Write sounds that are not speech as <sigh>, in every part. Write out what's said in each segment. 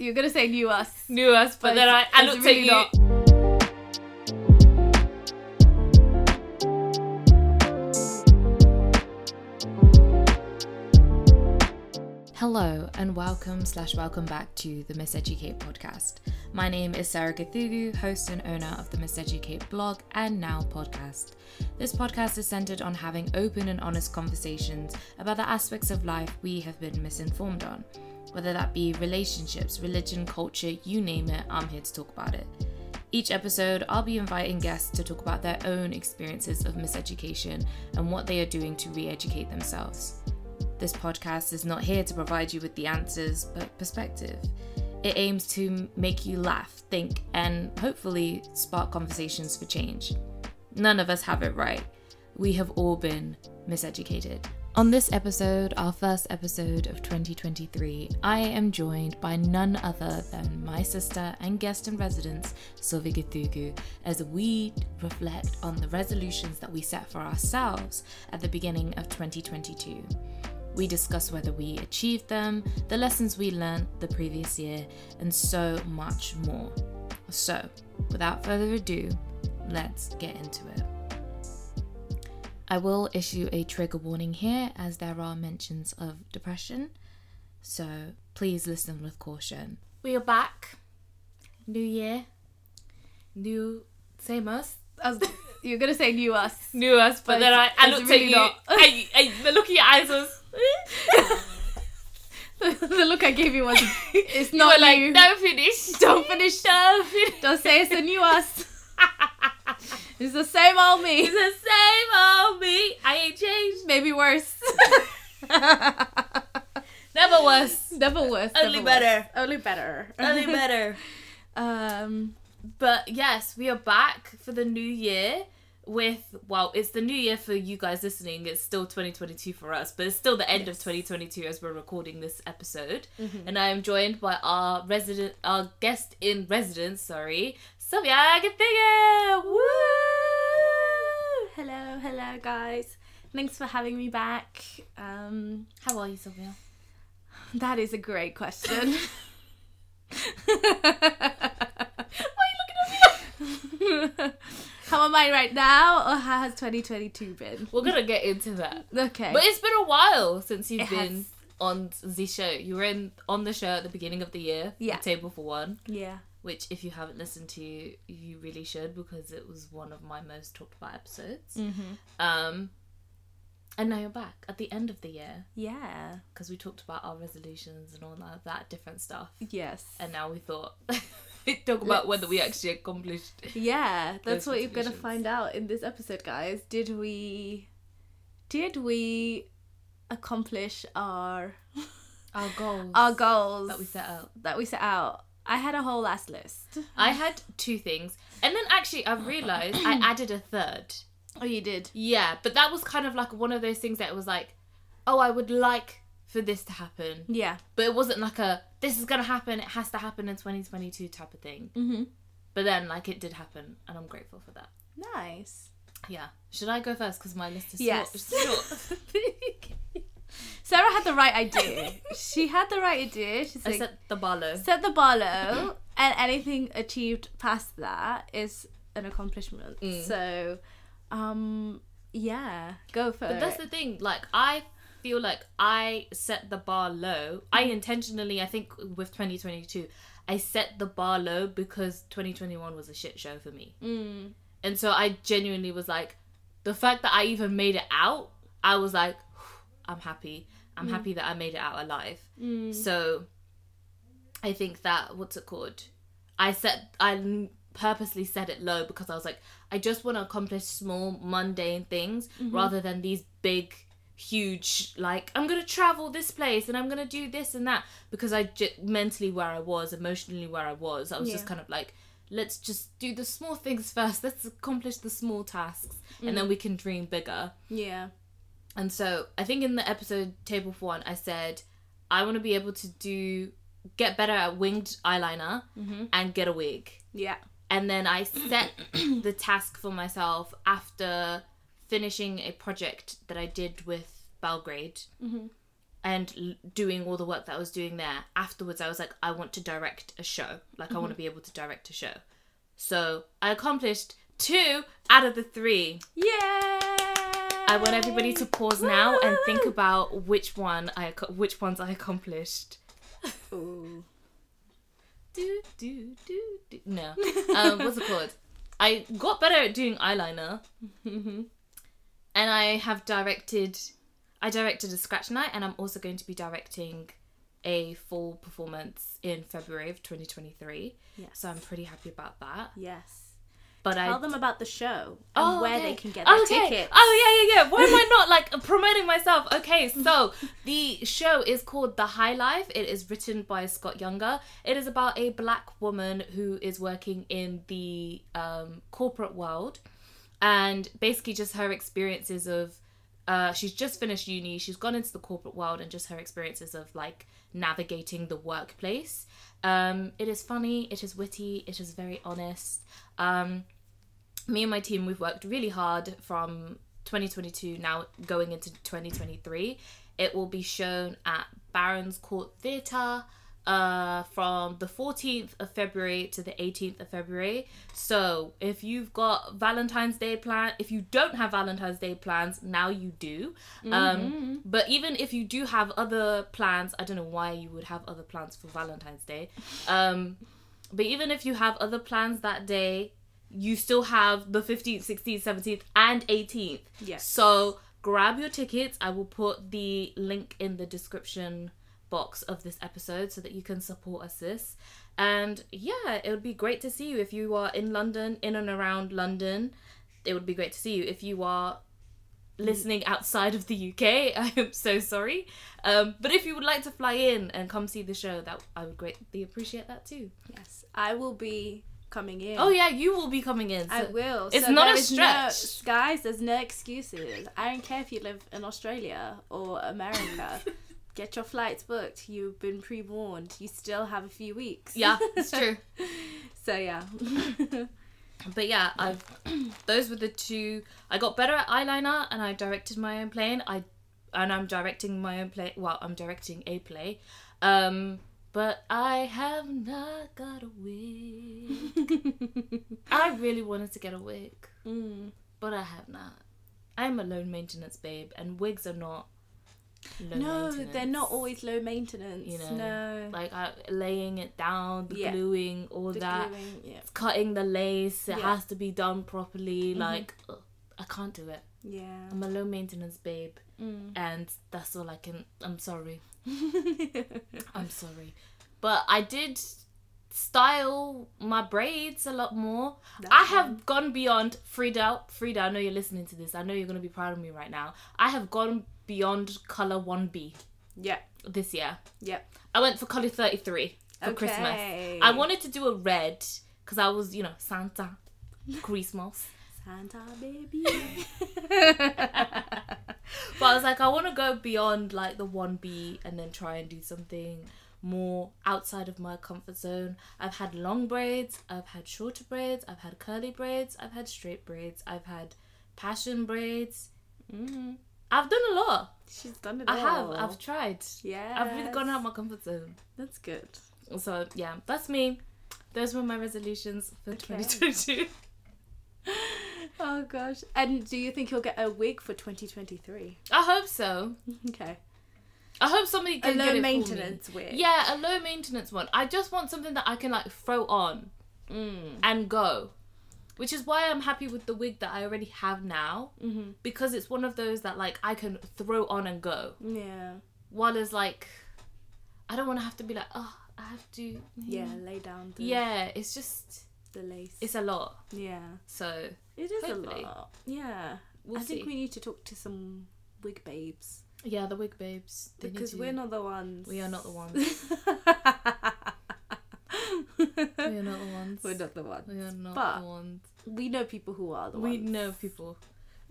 you're gonna say new us. new us. But, But then I, it's- I it's looked really at not. you. Hello and welcome slash welcome back to the Miseducate podcast. My name is Sarah Gathugu, host and owner of the Miseducate blog and now podcast. This podcast is centered on having open and honest conversations about the aspects of life we have been misinformed on. Whether that be relationships, religion, culture, you name it, I'm here to talk about it. Each episode, I'll be inviting guests to talk about their own experiences of miseducation and what they are doing to re educate themselves. This podcast is not here to provide you with the answers, but perspective. It aims to make you laugh, think, and hopefully spark conversations for change. None of us have it right. We have all been miseducated. On this episode, our first episode of 2023, I am joined by none other than my sister and guest in residence, Sylvie Githugu, as we reflect on the resolutions that we set for ourselves at the beginning of 2022. We discuss whether we achieved them, the lessons we learned the previous year, and so much more. So, without further ado, let's get into it. I will issue a trigger warning here as there are mentions of depression, so please listen with caution. We are back. New year, new same us. I was, <laughs> you're gonna say new us. New us, but, But then I, it's- I it's looked really at you. not. I, I, the look in your eyes was. <laughs> the look I gave you was <laughs> it's You not were like, you. don't finish. Don't finish. Don't finish. Don't say it's a new us. <laughs> it's the same old me. It's the same old me. I ain't changed. Maybe worse. <laughs> <laughs> Never was. Never worse. Only better. worse. Only better. Only better. Um. But yes, we are back for the new year with well, it's the new year for you guys listening. It's still 2022 for us, but it's still the end of 2022 as we're recording this episode. And I am joined by our resident, our guest in residence. Sorry, Sylvia Gathiga. Woo! Hello, hello, guys. Thanks for having me back. Um, How are you, Sylvia? that is a great question. <laughs> Why are you looking at me? How am I right now, or how has 2022 been? We're gonna get into that. Okay. But it's been a while since you've It been has. on the show. You were in on the show at the beginning of the year. Yeah. The Table for One. yeah. Which if you haven't listened to you really should because it was one of my most talked about episodes Mm-hmm. um and now you're back at the end of the year Yeah. because we talked about our resolutions and all that, that different stuff Yes. and now we thought <laughs> talk about whether we actually accomplished Yeah, that's what you're gonna find out in this episode, guys. Did we did we accomplish our our goals our goals that we set out that we set out? I had a whole last list. i had two things and then actually i realized i <clears throat> added a third Oh, you did. yeah but that was kind of like one of those things that was like oh i would like for this to happen Yeah. but it wasn't like a this is gonna happen it has to happen in 2022 type of thing Mm-hmm. but then like it did happen and i'm grateful for that Nice. yeah should i go first because my list is Yes. short, <laughs> <laughs> short. Sarah had the right idea. <laughs> she had the right idea. She's i like, set the bar low set the bar low, <laughs> and anything achieved past that is an accomplishment. Mm. So, um, yeah, go for but it. But that's the thing like i feel like i set the bar low i Mm. intentionally i think with 2022 i set the bar low because 2021 was a shit show for me Mm. and so i genuinely was like the fact that i even made it out i was like i'm happy i'm mm. happy that i made it out alive Mm. So I think that what's it called? I set I purposely set it low because I was like I just want to accomplish small mundane things mm-hmm. rather than these big huge like I'm gonna travel this place and I'm gonna do this and that because I j- mentally where I was, emotionally where I was, I was just kind of like, let's just do the small things <laughs> first. Let's accomplish the small tasks, and then mm. we can dream bigger. Yeah. And so I think in the episode table for one, I said I want to be able to do get better at winged eyeliner mm-hmm. and get a wig. Yeah. And then I set <clears throat> the task for myself after finishing a project that I did with Belgrade mm-hmm. and l- doing all the work that I was doing there. Afterwards, I was like, I want to direct a show. Like, I want to mm-hmm. be able to direct a show. So I accomplished two out of the three. Yeah. I want everybody to pause now and think about which one I which ones I accomplished. Ooh. Do do do do. No, um, what's it called? I got better at doing eyeliner, <laughs> and I have directed. I directed a scratch night, and I'm also going to be directing a full performance in February of 2023. Yes. So I'm pretty happy about that. Yes. But Tell I them about the show and where okay. they can get their okay. tickets. Oh yeah, yeah, yeah. Why am I not like <laughs> promoting myself? Okay, so the show is called The High Life. It is written by Scott Younger. It is about a black woman who is working in the um, corporate world, and basically just her experiences of. Uh, she's just finished uni. She's gone into the corporate world, and just her experiences of like navigating the workplace. Um, it is funny. It is witty. It is very honest. Um, me and my team we've worked really hard from 2022 now going into 2023 it will be shown at barons court theatre uh, from the 14th of february to the 18th of february so if you've got valentine's day plan if you don't have valentine's day plans now you do um, but even if you do have other plans i don't know why you would have other plans for valentine's day um, but even if you have other plans that day, you still have the 15th, 16th, 17th, and 18th. Yes. So grab your tickets. I will put the link in the description box of this episode so that you can support us this. And yeah, it would be great to see you if you are in London, in and around London. It would be great to see you. If you are listening outside of the UK, <laughs> I am so sorry. Um, but if you would like to fly in and come see the show, that I would greatly appreciate that too. Yes. I will be coming in. Oh yeah, you will be coming in. I will. It's So not a is no- stretch. guys, there's no excuses. I don't care if you live in Australia or America. <laughs> Get your flights booked. You've been pre warned. You still have a few weeks. Yeah, <laughs> it's true. So, yeah. <laughs> But yeah, I've <clears throat> those were the two. I got better at eyeliner, and I directed my own play. And I and I'm directing my own play. Well, I'm directing a play. Um, but I have not got a wig. <laughs> I really wanted to get a wig, Mm. but I have not. I'm a lone maintenance babe, and wigs are not. No, they're not always low maintenance. You know, no. like I, laying it down, the Yeah. gluing, all The that. gluing, yeah. cutting the lace it Yeah. Mm-hmm. has to be done properly like ugh, i can't do it Yeah. i'm a low maintenance babe Mm. and that's all i can i'm sorry <laughs> i'm sorry but i did style my braids a lot more i have gone beyond frida frida i know you're listening to this i know you're going to be proud of me right now i have gone beyond color 1b yeah. this year Yeah. i went for color 33 for christmas I wanted to do a red because I was, you know, Santa, Christmas. Santa baby. <laughs> But I was like, I want to go beyond like the 1B and then try and do something more outside of my comfort zone. I've had long braids, I've had shorter braids, I've had curly braids, I've had straight braids, I've had passion braids. mm. I've done a lot. She's done it a lot. I have. I've tried. Yeah. I've really gone out of my comfort zone. That's good. So yeah, that's me. Those were my resolutions for Okay. 2022. <laughs> Oh gosh. And do you think you'll get a wig for 2023? I hope so. Okay. I hope somebody A can get low it for me. maintenance wig. Yeah, a low maintenance one. I just want something that I can like throw on Mm. and go. Which is why I'm happy with the wig that I already have now. Mhm. Because it's one of those that like I can throw on and go. Yeah. While it's like I don't want to have to be like, oh, I have to. Yeah. Lay down the, Yeah, it's just the lace. it's a lot. yeah. So It is Hopefully. a lot. Yeah. We'll I think we need to talk to some wig babes Yeah, the wig babes. They because we're not the ones. We are not the ones. <laughs> we are not the ones. We're not the ones. We are not But the ones. We know people who are the We ones. know people.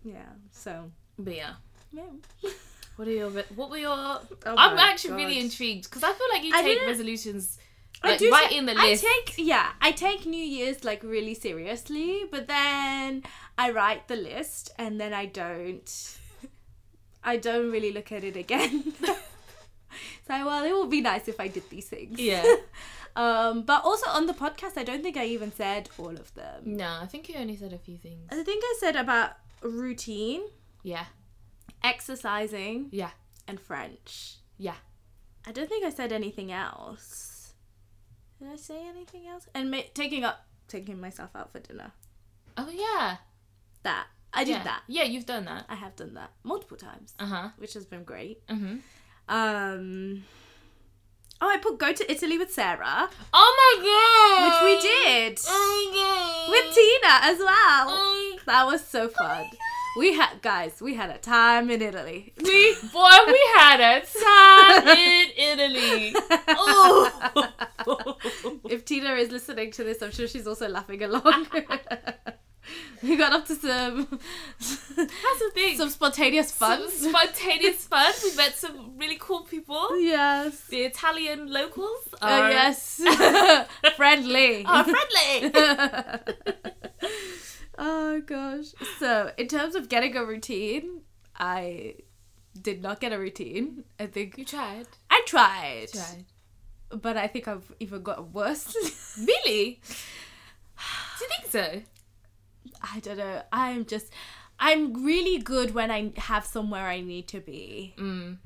Yeah. So. But yeah. Yeah. <laughs> What are your? What were your? Oh I'm actually really intrigued because I feel like you take resolutions I do right in the list. I take yeah, I take New Year's like really seriously, but then I write the list and then I don't I don't really look at it again. <laughs> <laughs> so well, it would be nice if I did these things. Yeah. Um, but also on the podcast, I don't think I even said all of them. No, I think you only said a few things. I think I said about routine, Yeah. exercising, Yeah. and French. Yeah. I don't think I said anything else. Did I say anything else? And ma- taking up, taking myself out for dinner. Oh yeah. That I did yeah. that. Yeah, you've done that. I have done that multiple times, Uh huh. which has been great. Mhm. Um. Oh, I put go to Italy with Sarah, Oh my god. which we did Oh my god. with Tina as well. Oh That was so oh fun. We had guys, we had a time in Italy. We boy, we had a <laughs> time in Italy. <laughs> Oh. if Tina is listening to this, I'm sure she's also laughing along. <laughs> <laughs> we got up to some That's the thing. some spontaneous fun. Some spontaneous <laughs> fun. We met some really cool people. yes. The Italian locals Oh are yes. <laughs> Friendly. are friendly. oh gosh. So, in terms of getting a routine, I did not get a routine. I think you tried. I tried, Tried. but I think I've even got worse. Really? Do you think so? I don't know. I'm just I'm really good when I have somewhere I need to be. Mm.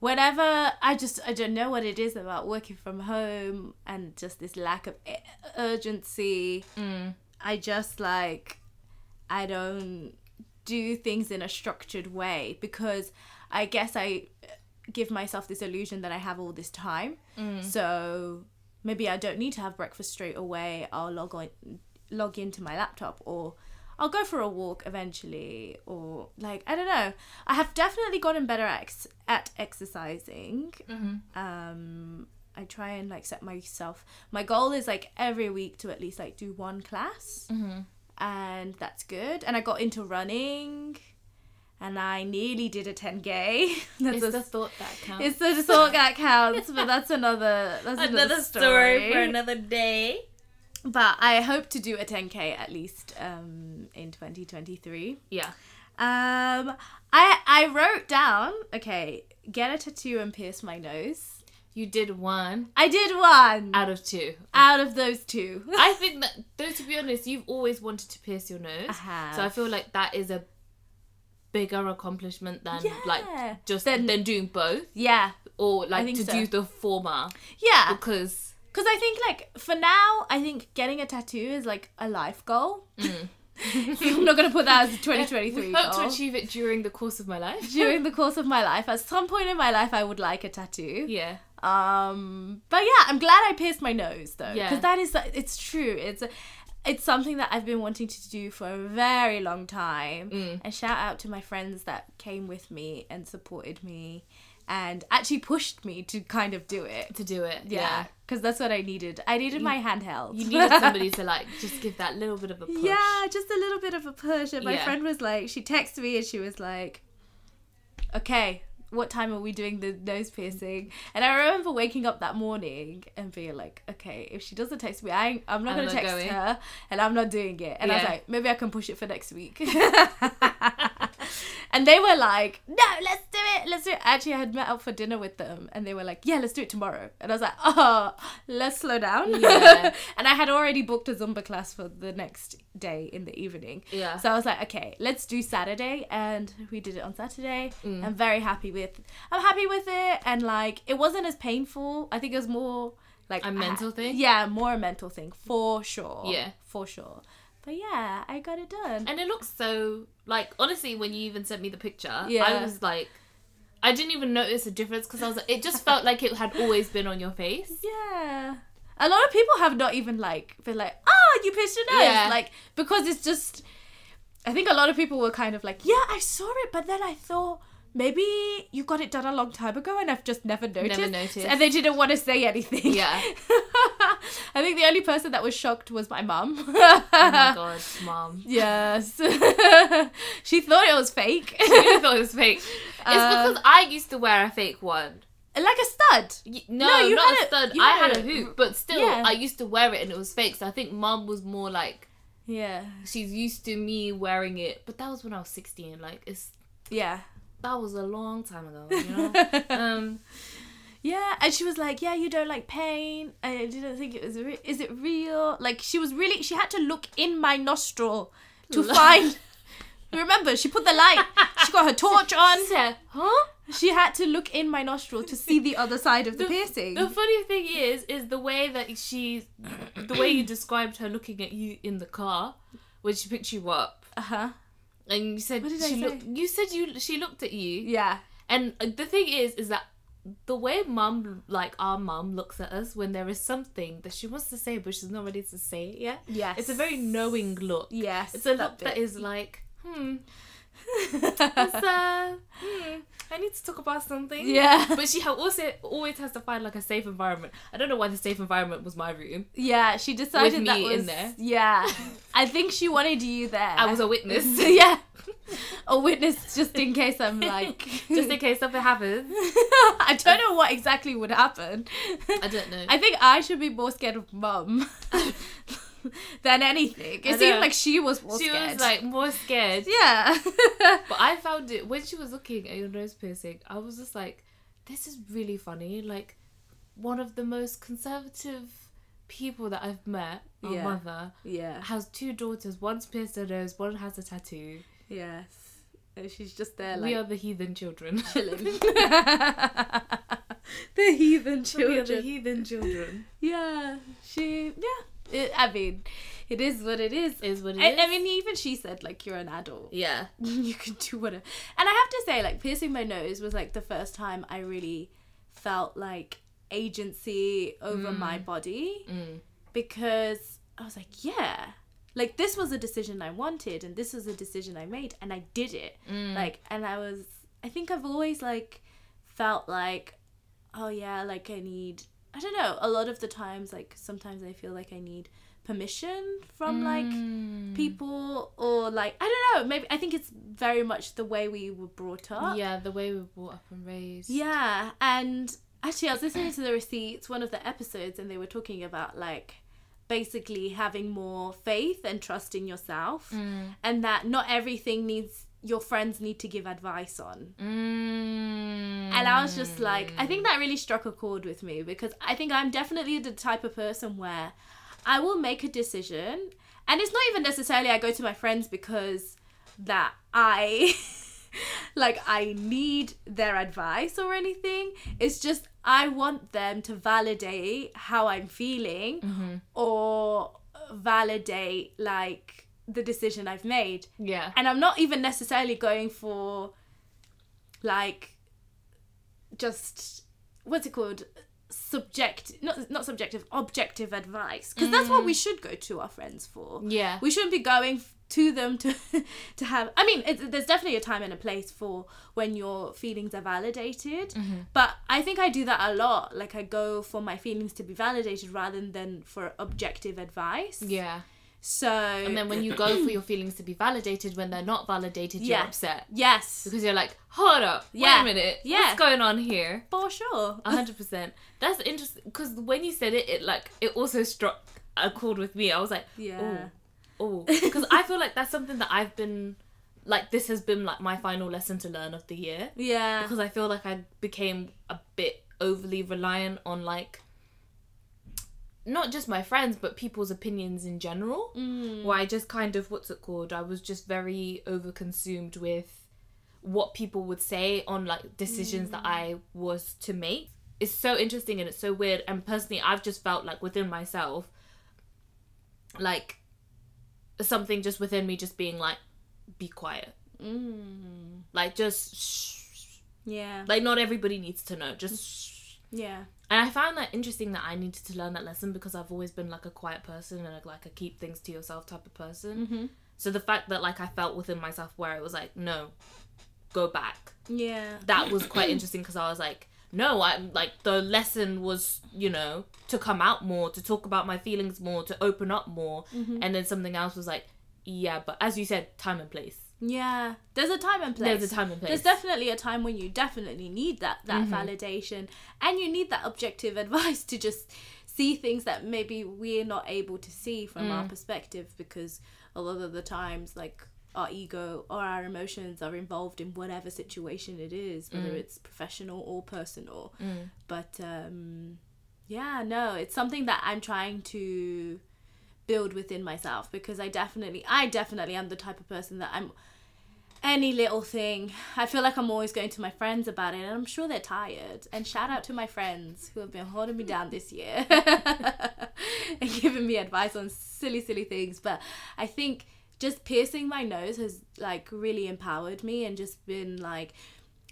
Whenever I just I don't know what it is about working from home and just this lack of urgency. Mm. I just like I don't do things in a structured way because I guess I give myself this illusion that I have all this time. So maybe I don't need to have breakfast straight away. I'll log on log into my laptop or I'll go for a walk eventually or like I don't know. I have definitely gotten better at ex- at exercising. Um I try and like set myself my goal is like every week to at least like do one class. And that's good. And I got into running and I nearly did a 10k. <laughs> that's It's a- the thought that counts. it's the thought that counts, but <laughs> that's another that's another, story. For another day. But I hope to do a 10k at least um, in 2023. Yeah. Um, I I wrote down okay, get a tattoo and pierce my nose. You did one I did one out of two. out of those two. <laughs> I think that, though, to be honest, you've always wanted to pierce your nose. I. So I feel like that is a bigger accomplishment than like just then, than, doing both yeah, or like to so. do the former yeah. because Because I think like for now, I think getting a tattoo is like a life goal. <laughs> I'm not gonna put that as a <laughs> 2023 we hope goal. to achieve it during the course of my life. During the <laughs> course of my life, at some point in my life, I would like a tattoo. yeah. Um, but yeah, I'm glad I pierced my nose though, Yeah. because that is it's true. It's it's something that I've been wanting to do for a very long time. Mm. And shout out to my friends that came with me and supported me, and actually pushed me to kind of do it. To do it. Yeah, Yeah. because that's what I needed. I needed my handheld. You needed <laughs> somebody to like just give that little bit of a push. Yeah, just a little bit of a push. And my Yeah. friend was like, she texted me and she was like, okay, what time are we doing the nose piercing? And I remember waking up that morning and being like, okay, if she doesn't text me, I, I'm not going to text going. her and I'm not doing it. And I was like, maybe I can push it for next week. <laughs> <laughs> and they were like, no, let's do it. Let's do it. Actually, I had met up for dinner with them and they were like, yeah, let's do it tomorrow. And I was like, oh, let's slow down. Yeah. <laughs> and I had already booked a Zumba class for the next day in the evening. Yeah. So I was like, okay, let's do Saturday, and we did it on Saturday. Mm. I'm very happy with. I'm happy with it, and like it wasn't as painful. I think it was more like A mental thing? Yeah, more a mental thing for sure. Yeah. for sure. But yeah, I got it done. And it looks so like honestly when you even sent me the picture, Yeah. I was like I didn't even notice a difference because I was like, it just felt like it had always been on your face. yeah. A lot of people have not even like been like, oh, you pierced your nose, Yeah. like because it's just. I think a lot of people were kind of like, yeah, I saw it, but then I thought maybe you got it done a long time ago and I've just never noticed. Never noticed. And they didn't want to say anything. Yeah. <laughs> I think the only person that was shocked was my mum. oh my god, mom. <laughs> yes. <laughs> she thought it was fake. she thought it was fake. It's Uh, because I used to wear a fake one. like a stud. No, No, you not had a stud. I had a- hoop, but still, Yeah. I used to wear it and it was fake. So I think mom was more like Yeah. she's used to me wearing it. But that was when I was sixteen. Like it's Yeah. That was a long time ago. You know. <laughs> um. Yeah, and she was like, "Yeah, you don't like pain. I didn't think it was. Re- is it real? Like she was really. She had to look in my nostril to <laughs> find. Remember, she put the light. She got her <laughs> torch on. said, huh? She had to look in my nostril to see the other side of the, piercing. The funny thing is, is the way that she, the way you described her looking at you in the car when she picked you up, uh huh. And you said What did I she looked. You said you she looked at you, Yeah. and the thing is, is that the way mum, like our mum, looks at us when there is something that she wants to say but she's not ready to say it yet. Yes. It's a very knowing look. Yes. It's a look that is like, hmm. Uh, hmm, I need to talk about something. Yeah. But she ha- also always has to find like a safe environment. I don't know why the safe environment was my room. Yeah, she decided With that me in was there. Yeah, <laughs> I think she wanted you there. I was a witness. <laughs> yeah, a witness just in case I'm <laughs> like, Just in case something happens. I don't know what exactly would happen. I don't know. I think I should be more scared of mum <laughs> than anything. It seemed like she was more she scared. was like more scared. <laughs> yeah. But I found it when she was looking at your nose piercing, I was just like, this is really funny. Like, one of the most conservative people that I've met, our Yeah. mother, yeah. has two daughters. One's pierced her nose, one has a tattoo. Yes. And she's just there we are the heathen children. chilling. <laughs> the heathen we are the heathen children. Yeah. She. Yeah. It, I mean, it is what it is. Is what it I, is. I mean, even she said like you're an adult. Yeah. <laughs> you can do whatever. And I have to say, like piercing my nose was like the first time I really felt like agency over my mm. body mm. because I was like, yeah, like this was a decision I wanted and this was a decision I made and I did it. Mm. Like, and I was, I think I've always like felt like, oh yeah, like I need, I don't know, a lot of the times, like sometimes I feel like I need permission from like mm. people or like I don't know maybe I think it's very much the way we were brought up. Yeah, the way we were brought up and raised. yeah and actually I was listening to the receipts one of the episodes and they were talking about like basically having more faith and trust in yourself mm. and that not everything needs your friends need to give advice on Mm. and I was just like, I think that really struck a chord with me because I think I'm definitely the type of person where I will make a decision, and it's not even necessarily I go to my friends because that I <laughs> like I need their advice or anything. It's just I want them to validate how I'm feeling or validate like the decision I've made. Yeah. and I'm not even necessarily going for like just what's it called? Subject not not subjective objective advice. Because that's what we mm. should go to our friends for. Yeah. we shouldn't be going to them to <laughs> to have i mean it's, there's definitely a time and a place for when your feelings are validated. Mm-hmm. But i think i do that a lot. Like i go for my feelings to be validated rather than for objective advice. Yeah. So And then when you go for your feelings to be validated, when they're not validated, you're upset. yes Because you're like, hold up, Yeah. wait a minute, Yeah. what's going on here? for sure A hundred percent. That's interesting because when you said it, it like it also struck a chord with me. I was like, Yeah. oh, because I feel like that's something that I've been like. This has been like my final lesson to learn of the year Yeah. because I feel like I became a bit overly reliant on like not just my friends but people's opinions in general mm. where i just kind of what's it called i was just very overconsumed with what people would say on like decisions that mm. i was to make it's so interesting and it's so weird and personally i've just felt like within myself like something just within me just being like be quiet mm. like just shh. Yeah. like not everybody needs to know just shh. yeah. And I found that interesting that I needed to learn that lesson because I've always been like a quiet person and like a keep things to yourself type of person. Mm-hmm. So the fact that like I felt within myself where it was like, no, go back. Yeah. That was quite interesting because I was like, no, I'm like the lesson was, you know, to come out more, to talk about my feelings more, to open up more, Mm-hmm. and then something else was like, yeah, but as you said, time and place. Yeah. There's a time and place. There's a time and place. There's definitely a time when you definitely need that that mm-hmm. validation and you need that objective <laughs> advice to just see things that maybe we're not able to see from our mm. perspective because a lot of the times like our ego or our emotions are involved in whatever situation it is whether mm. it's professional or personal mm. but um yeah no it's something that i'm trying to build within myself because i definitely i definitely am the type of person that i'm any little thing. I feel like I'm always going to my friends about it, and I'm sure they're tired. And shout out to my friends who have been holding me down this year <laughs> and giving me advice on silly, silly things. But I think just piercing my nose has like really empowered me and just been like,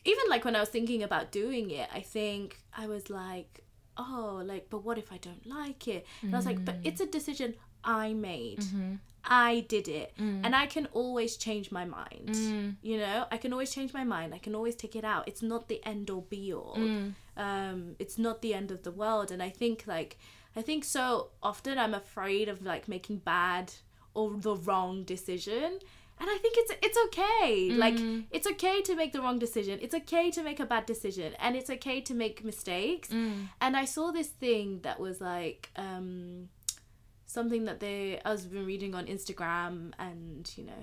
even like when I was thinking about doing it, I think I was like, oh, like, but what if I don't like it? And I was like, but it's a mm. decision I made. Mm-hmm. I did it. Mm. And I can always change my mind. Mm. You know, I can always change my mind. I can always take it out. It's not the end or be all. Mm. Um, it's not the end of the world. And I think, like, I think so often I'm afraid of like making bad or the wrong decision. And I think it's it's okay. Like it's okay to make the wrong decision. It's okay to make a bad decision and it's okay to make mistakes. And I saw this thing that was like um something that they I was been reading on Instagram and you know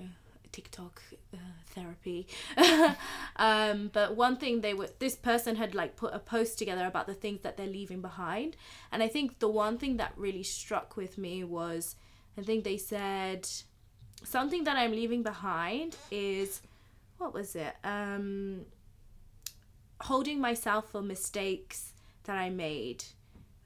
TikTok uh, therapy. <laughs> um, but one thing they were this person had like put a post together about the things that they're leaving behind, and I think the one thing that really struck with me was I think they said something that I'm leaving behind is what was it? Um, holding myself for mistakes that I made.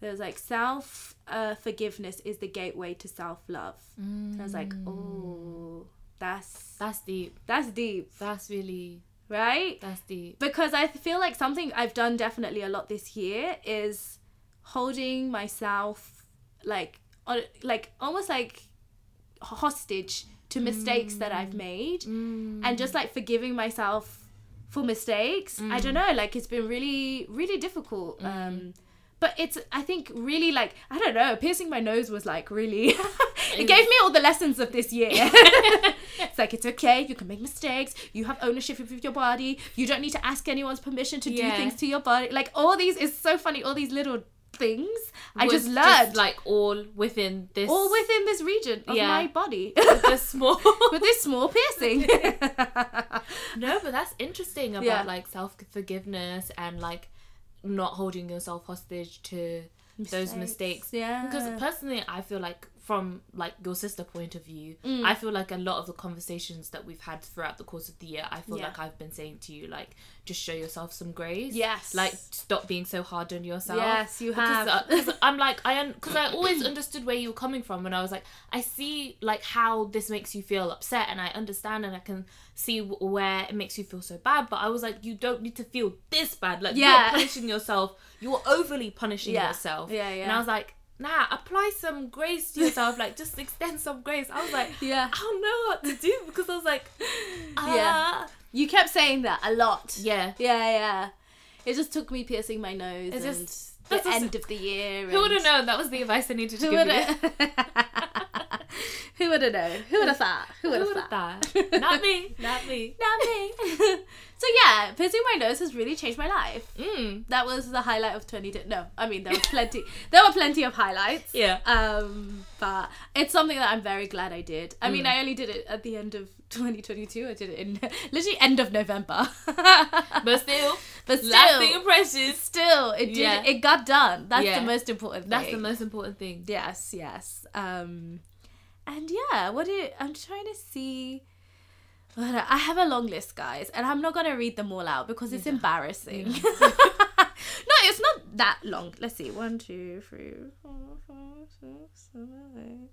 It was like self uh, forgiveness is the gateway to self love. And I was like, oh, that's That's deep. that's deep, That's really right? that's deep. Because I feel like something I've done definitely a lot this year is holding myself like on, like almost like hostage to mistakes that I've mm. made mm. and just like forgiving myself for mistakes. I don't know, like it's been really really difficult. Um but it's I think really like I don't know, piercing my nose was like really <laughs> it gave me all the lessons of this year. <laughs> it's like it's okay, you can make mistakes, you have ownership of your body, you don't need to ask anyone's permission to Yeah. do things to your body. Like all these is so funny, all these little things I just learned like all within this all within this region of Yeah. my body. <laughs> this small with this small piercing. No, but that's interesting about Yeah. like self forgiveness and like not holding yourself hostage to those Mistakes, mistakes. yeah. Because personally, I feel like from like your sister point of view, Mm. I feel like a lot of the conversations that we've had throughout the course of the year, I feel Yeah. like I've been saying to you like just show yourself some grace. Yes. Like stop being so hard on yourself. Yes, you Because, have. uh, 'cause I'm like I because I always understood where you were coming from, and I was like I see like how this makes you feel upset, and I understand, and I can see where it makes you feel so bad. But I was like, you don't need to feel this bad. Like Yeah. you're punishing yourself. You're overly punishing Yeah. yourself. Yeah, yeah. And. I was like. Nah, apply some grace to yourself. Like, just extend some grace. I was like, Yeah. I don't know what to do because I was like, ah. <laughs> Yeah. you kept saying that a lot. yeah. Yeah, yeah. It just took me piercing my nose It's and just- the end of the year. Who would have known that was the advice I needed to give you? <laughs> <laughs> Who would have known? Who would have thought? Who would have thought? thought? Not me. <laughs> Not me. Not me. <laughs> so yeah, piercing my nose has really changed my life. Mm. That was the highlight of 20. No, I mean there was plenty. there were plenty of highlights. Yeah. Um, but it's something that I'm very glad I did. I Mm. mean, I only did it at the end of 2022. I did it in literally end of November. But still, but still, lasting impressions. still, it did. Yeah. It got done. That's Yeah. the most important thing. That's the most important thing. Yes, yes. Um, and yeah, what do you, I'm trying to see. I have a long list, guys, and I'm not gonna read them all out because it's embarrassing. <laughs> no, it's not that long. Let's see. One, two, three, four, five, six, seven, eight.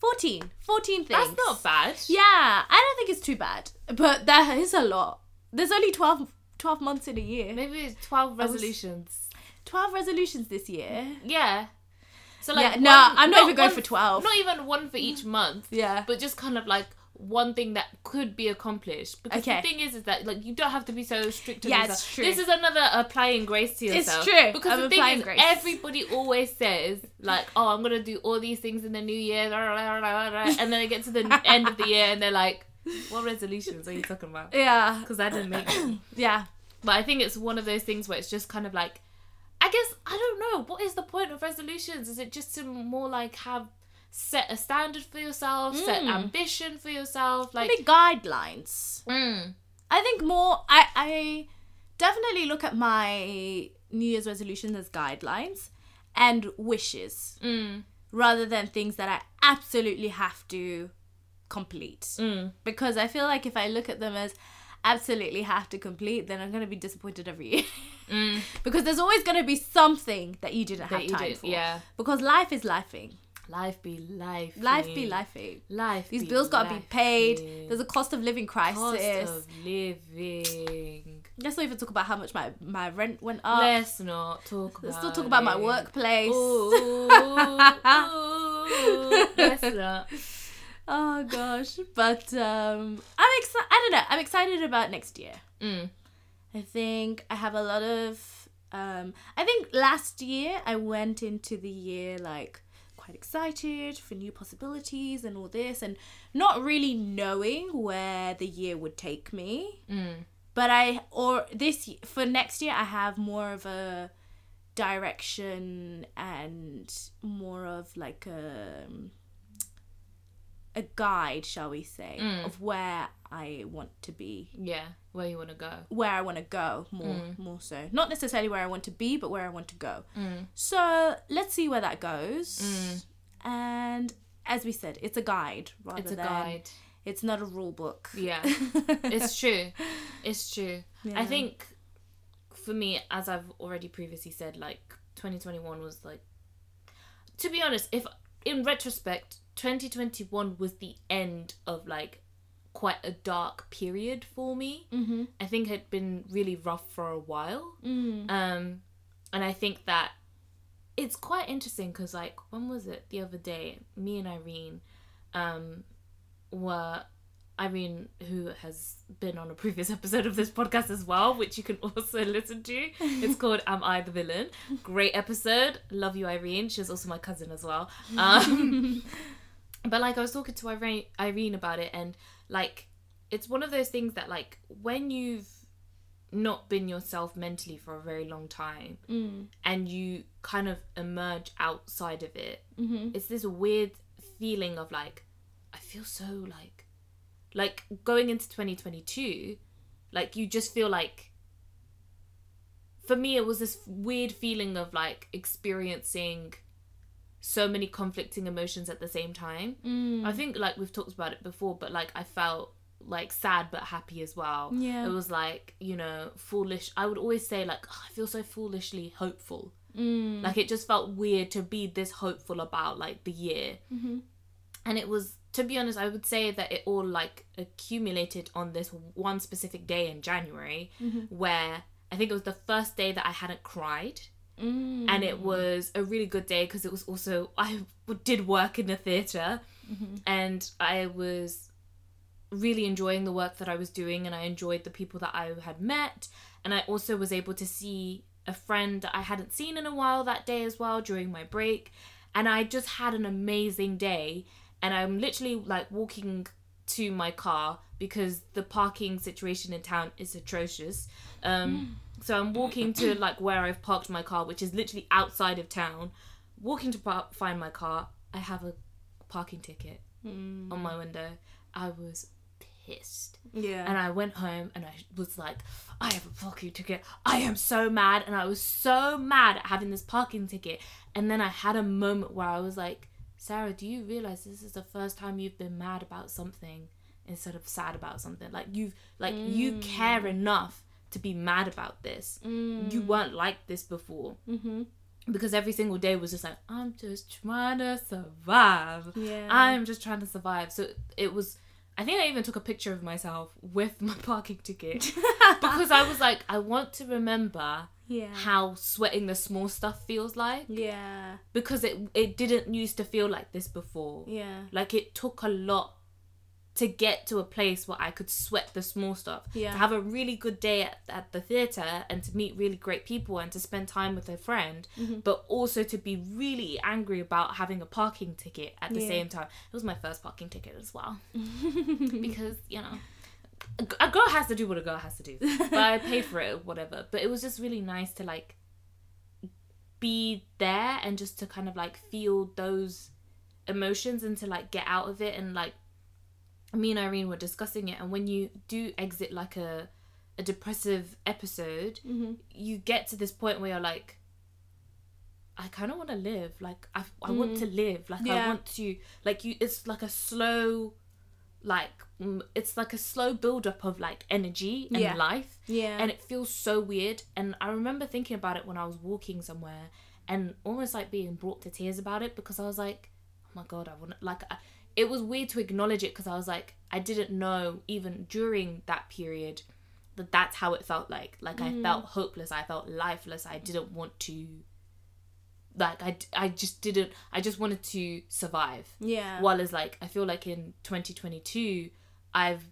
14. 14 things. That's not bad. Yeah, I don't think it's too bad. But that is a lot. There's only 12, 12 months in a year. Maybe it's 12 was- resolutions. 12 resolutions this year. Yeah. So Yeah, like no, one- I'm not even going for 12. Not even one for each mm. month. Yeah. But just kind of like one thing that could be accomplished because Okay. the thing is is that like you don't have to be so strict Yeah, yourself. it's true. This is another applying grace to yourself. It's true. Because I'm the thing is grace. everybody always says like, Oh, I'm gonna do all these things in the new year blah, blah, blah, blah, blah," and then they get to the <laughs> end of the year and they're like, What resolutions are you talking about? Yeah. Because I didn't make them. <coughs> Yeah. But I think it's one of those things where it's just kind of like, I guess I don't know. What is the point of resolutions? Is it just to more like have set a standard for yourself, set Mm. ambition for yourself, like? Maybe guidelines. Mm, I think more. I I definitely look at my New Year's resolutions as guidelines and wishes mm, rather than things that I absolutely have to complete. mm. Because I feel like if I look at them as absolutely have to complete, then I'm gonna be disappointed every year. <laughs> Mm. because there's always gonna be something that you didn't That have time did, for. yeah. Because life is lifing. Life be life. Life be lifing. Life. These bills gotta be paid. There's a cost of living crisis. cost of living. Let's not even talk about how much my, my rent went up. Let's not talk. Let's about still talk about my it. workplace. Ooh, ooh, <laughs> let's not. Oh gosh. But um I'm excited I don't know. I'm excited about next year. Mm. I think I have a lot of um I think last year I went into the year like quite excited for new possibilities and all this and not really knowing where the year would take me. Mm. But I or this for next year I have more of a direction and more of like a a guide, shall we say, Mm. of where I want to be Yeah, where you want to go. where I want to go more Mm. more so not necessarily where I want to be but where I want to go Mm. so let's see where that goes Mm. and as we said it's a guide rather It's a than guide. it's not a rule book Yeah, <laughs> it's true. It's true. Yeah. I think for me, as I've already previously said, like 2021 was like, to be honest, if in retrospect, 2021 was the end of like quite a dark period for me. mm-hmm. I think it had been really rough for a while. mm. Um, and I think that it's quite interesting because, like, when was it? The other day, me and Irene, um, were Irene, who has been on a previous <laughs> episode of this podcast as well, which you can <laughs> also listen to. It's <laughs> called "Am I the Villain?" Great episode. Love you, Irene. She's also my cousin as well. Um, but like, I was talking to Irene, Irene about it, and like, it's one of those things that like when you've not been yourself mentally for a very long time Mm. and you kind of emerge outside of it Mm-hmm. it's this weird feeling of like i feel so like like going into 2022 like you just feel like for me it was this weird feeling of like experiencing so many conflicting emotions at the same time Mm. i think like we've talked about it before but like i felt like sad but happy as well Yeah. it was like you know foolish i would always say like "Oh, i feel so foolishly hopeful Mm. like it just felt weird to be this hopeful about like the year Mhm. and it was to be honest i would say that it all like accumulated on this one specific day in january Mhm. where i think it was the first day that i hadn't cried Mm. and it was a really good day because it was also I did work in the theater Mhm. and i was really enjoying the work that i was doing and i enjoyed the people that i had met. And i also was able to see a friend that i hadn't seen in a while that day as well during my break. And i just had an amazing day. And i'm literally like walking to my car because the parking situation in town is atrocious. Um so i'm walking to like where i've parked my car which is literally outside of town walking to par- find my car i have a parking ticket Mm. on my window i was pissed yeah and I went home and I was like, I have a parking ticket. I am so mad. And I was so mad at having this parking ticket. And then I had a moment where I was like, Sarah, do you realize this is the first time you've been mad about something instead of sad about something? Like you've like you care enough to be mad about this. You weren't like this before. mm-hmm. Because every single day was just like, I'm just trying to survive. Yeah. I'm just trying to survive. So it was. I think I even took a picture of myself with my <laughs> parking ticket <laughs> because I was like, I want to remember yeah how sweating the small stuff feels like yeah because it it didn't used to feel like this before. yeah Like it took a lot to get to a place where I could sweat the small stuff. Yeah. To have a really good day at, at the theatre and to meet really great people and to spend time with a friend, Mm-hmm. but also to be really angry about having a parking ticket at the Yeah. same time. It was my first parking ticket as well. <laughs> because, you know, a girl has to do what a girl has to do. <laughs> But I paid for it whatever. But it was just really nice to like be there and just to kind of like feel those emotions and to like get out of it and like me and Irene were discussing it and when you do exit like a a depressive episode you get to this point where you're like I kind of want to live. Like I, I want to live. Like I want to like you it's like a slow like mm, it's like a slow build up of like energy and Yeah. life. Yeah. and it feels so weird. And i remember thinking about it when i was walking somewhere and almost like being brought to tears about it because i was like oh my god i want like I, it was weird to acknowledge it because i was like i didn't know even during that period that that's how it felt like. Like i felt mm. hopeless i felt lifeless i didn't want to like I, I just didn't i just wanted to survive. Yeah. while as like i feel like in 2022 i've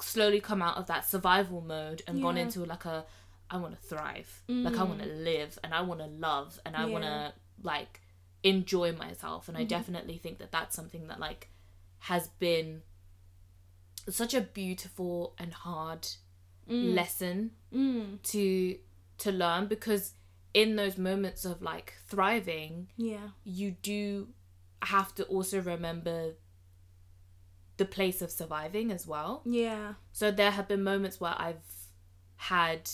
slowly come out of that survival mode and gone into like a i want to thrive. Like i want to mm. live and i want to love and i want to like enjoy myself and i mm-hmm. definitely think that that's something that like has been such a beautiful and hard mm. lesson mm. to to learn because in those moments of like thriving yeah. you do have to also remember the place of surviving as well. Yeah. So there have been moments where I've had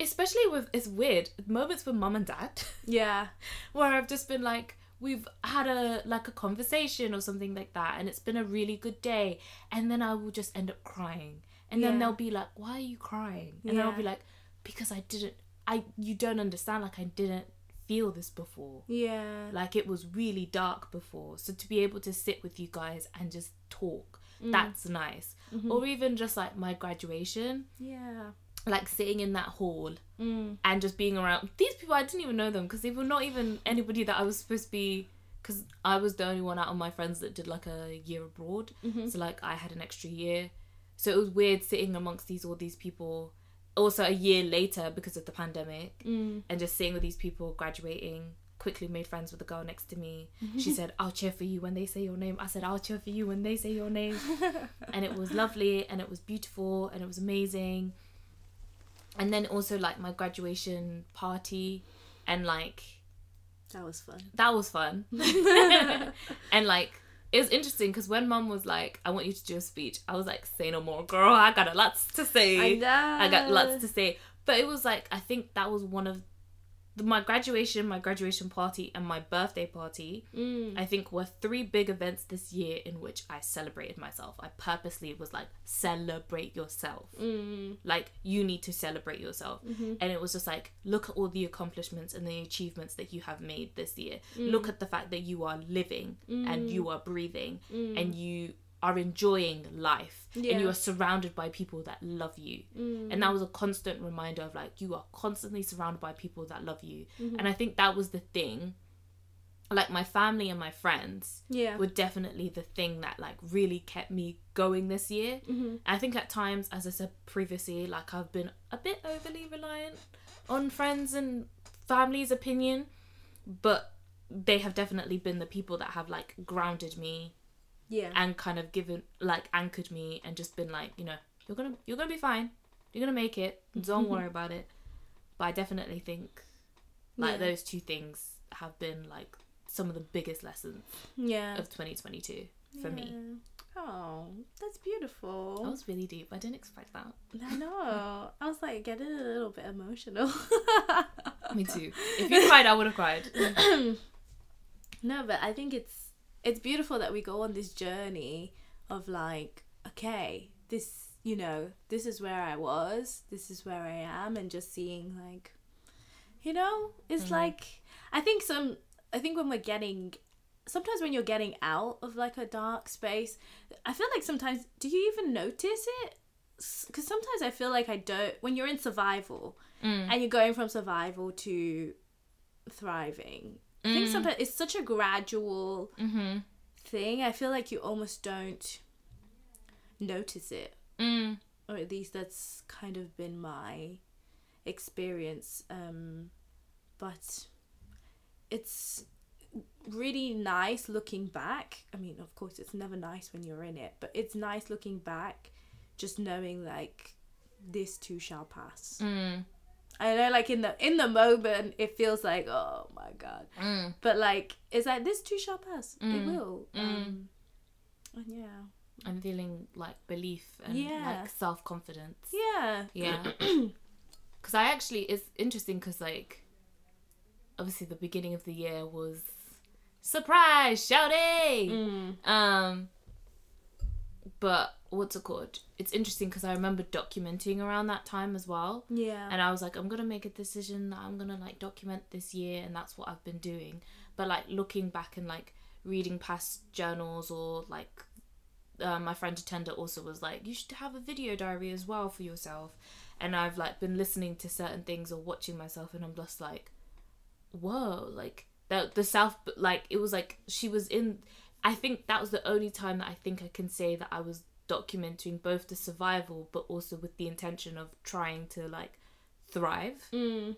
especially with it's weird, moments with mum and dad <laughs> Yeah. where I've just been like we've had a like a conversation or something like that and it's been a really good day and then I will just end up crying. And then they'll be like, "Why are you crying?" And then I'll be like, "Because I didn't I you don't understand like I didn't feel this before." Yeah. like it was really dark before so to be able to sit with you guys and just talk mm. that's nice mm-hmm. or even just like my graduation Yeah. Like sitting in that hall Mm. and just being around these people i didn't even know them because they were not even anybody that i was supposed to be because i was the only one out of my friends that did like a year abroad. So like i had an extra year. So it was weird sitting amongst these all these people also a year later because of the pandemic Mm. and just seeing all these people graduating quickly made friends with the girl next to me. She <laughs> said i'll cheer for you when they say your name. I said i'll cheer for you when they say your name. <laughs> And it was lovely and it was beautiful and it was amazing and then also like my graduation party and like That was fun. that was fun <laughs> and like it was interesting because when mom was like i want you to do a speech i was like say no more girl i got a lots to say I know. I got lots to say but it was like i think that was one of my graduation my graduation party and my birthday party Mm. i think were three big events this year in which i celebrated myself. I purposely was like celebrate yourself. Mm. like you need to celebrate yourself. Mm-hmm. and it was just like look at all the accomplishments and the achievements that you have made this year. Look at the fact that you are living and you are breathing and you are enjoying life Yeah. and you are surrounded by people that love you and that was a constant reminder of like you are constantly surrounded by people that love you and i think that was the thing like my family and my friends Yeah. were definitely the thing that like really kept me going this year. Mm-hmm. I think at times, as I said previously, like I've been a bit overly reliant on friends and family's opinion, but they have definitely been the people that have like grounded me Yeah. and kind of given like anchored me and just been like, you know, you're gonna you're gonna be fine, you're gonna make it. <laughs> Don't worry about it. But I definitely think like Yeah. those two things have been like some of the biggest lessons yeah. of 2022 for me. Oh, that's beautiful. That was really deep. I didn't expect that. I know. I was like getting a little bit emotional. Me too. If you <laughs> cried, I would have cried. <clears throat> no, but I think it's it's beautiful that we go on this journey of like, okay, this you know, this is where I was, this is where I am, and just seeing like, you know, it's mm-hmm. like I think some I think when we're getting sometimes when you're getting out of like a dark space, I feel like sometimes do you even notice it? Because sometimes I feel like I don't when you're in survival mm. and you're going from survival to thriving. I think sometimes it's such a gradual thing. I feel like you almost don't notice it Mm. or at least that's kind of been my experience um but it's really nice looking back i mean of course it's never nice when you're in it but it's nice looking back just knowing like this too shall pass Mm. I know like in the in the moment it feels like oh my god Mm. but like it's like this too shall pass it Mm. will um and yeah I'm feeling like belief and Yeah. like self confidence. yeah Yeah. <clears throat> Because I actually, it's interesting because, like, obviously the beginning of the year was surprise, shouty! Mm. Um, but what's it called? It's interesting because I remember documenting around that time as well. yeah And I was like, I'm gonna make a decision that I'm gonna like document this year, and that's what I've been doing. But like looking back and like reading past journals or like uh, my friend Attender also was like, you should have a video diary as well for yourself. And I've like been listening to certain things or watching myself, and I'm just like, whoa, like the the self like it was like she was in. I think that was the only time that I think I can say that I was documenting both the survival, but also with the intention of trying to like thrive. mm.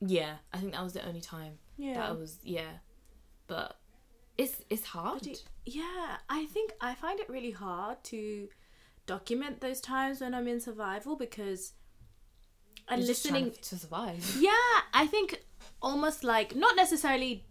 Yeah, I think that was the only time yeah that I was yeah, but it's it's hard. It- yeah, I think I find it really hard to document those times when I'm in survival because and listening. to survive. Yeah, I think almost like not necessarily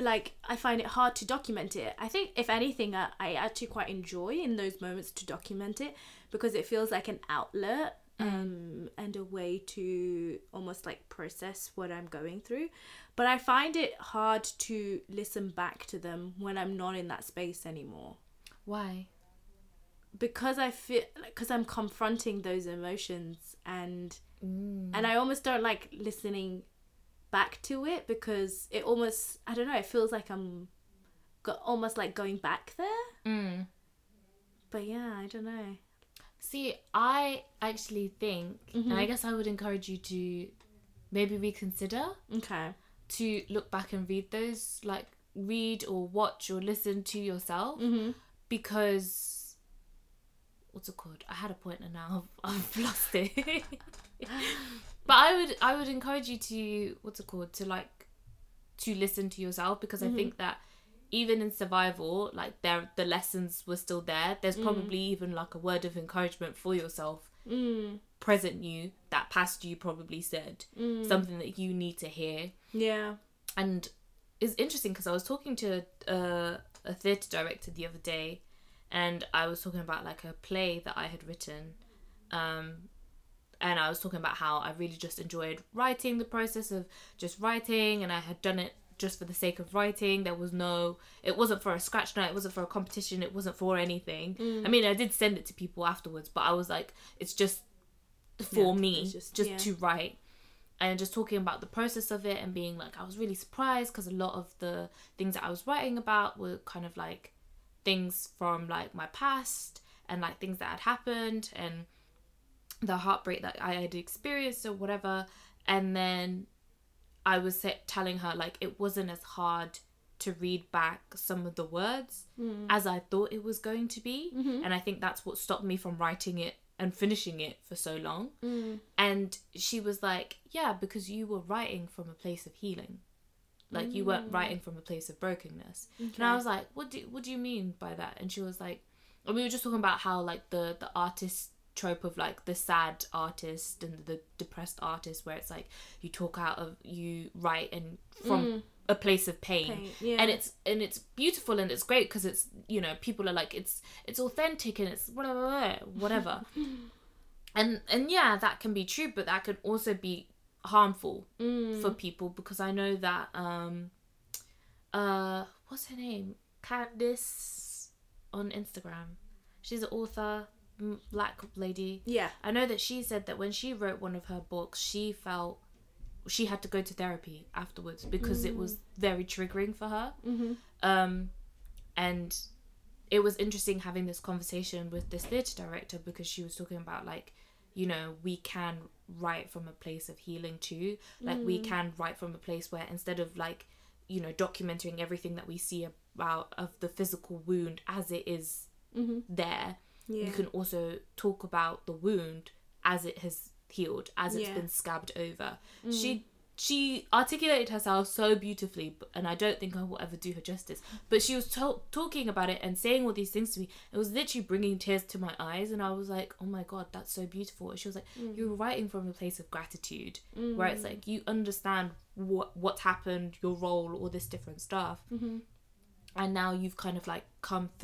like I find it hard to document it. I think if anything, I, I actually quite enjoy in those moments to document it because it feels like an outlet um and a way to almost like process what I'm going through. But I find it hard to listen back to them when I'm not in that space anymore Why? because I feel because I'm confronting those emotions and Mm. and I almost don't like listening back to it because it almost I don't know it feels like I'm go- almost like going back there Mm. but yeah I don't know See, I actually think, and I guess I would encourage you to maybe reconsider okay to look back and read those, like read or watch or listen to yourself, mm-hmm. because what's it called? I had a point and now I've, I've <laughs> lost it. <laughs> but I would, I would encourage you to what's it called? To like to listen to yourself because I think that even in survival, like there the lessons were still there. There's probably even like a word of encouragement for yourself. Mm. present you that past you probably said something that you need to hear. Yeah. And it's interesting because i was talking to uh, a theatre director the other day and i was talking about like a play that i had written um, and i was talking about how i really just enjoyed writing the process of just writing and i had done it just for the sake of writing. There was no it wasn't for a scratch night it wasn't for a competition it wasn't for anything. Mm. I mean i did send it to people afterwards but i was like it's just for Yeah, me just, just- yeah. to write. And just talking about the process of it and being like I was really surprised because a lot of the things that I was writing about were kind of like things from like my past and like things that had happened. And the heartbreak that I had experienced or whatever and then I was telling her like it wasn't as hard to read back some of the words hmm. as I thought it was going to be. Mm-hmm. And I think that's what stopped me from writing it and finishing it for so long. Mm. And she was like yeah because you were writing from a place of healing. Like you weren't mm. writing from a place of brokenness. And i was like what do what do you mean by that? And she was like and we were just talking about how like the the artist trope of like the sad artist and the depressed artist where it's like you talk out of you write and from a place of pain, Pain, yeah. and it's and it's beautiful and it's great because it's you know people are like it's it's authentic and it's blah, blah, blah, whatever. <laughs> And and yeah that can be true but that can also be harmful for people because i know that um uh what's her name? Candice on instagram. She's an author black lady. Yeah. I know that she said that when she wrote one of her books she felt she had to go to therapy afterwards because it was mm. very triggering for her. Mm-hmm. Um and it was interesting having this conversation with this theatre director because she was talking about like you know we can write from a place of healing too. Like we mm. can write from a place where instead of like you know documenting everything that we see about of the physical wound as it is mm-hmm. there, Yeah. you can also talk about the wound as it has healed, as it's Yeah. been scabbed over. Mm. She she articulated herself so beautifully, and I don't think I will ever do her justice. But she was to- talking about it and saying all these things to me. It was literally bringing tears to my eyes, and I was like, "Oh my god, that's so beautiful." And she was like, mm. "You're writing from a place of gratitude, where it's mm. like you understand what what's happened, your role, all this different stuff, mm-hmm. and now you've kind of like come through."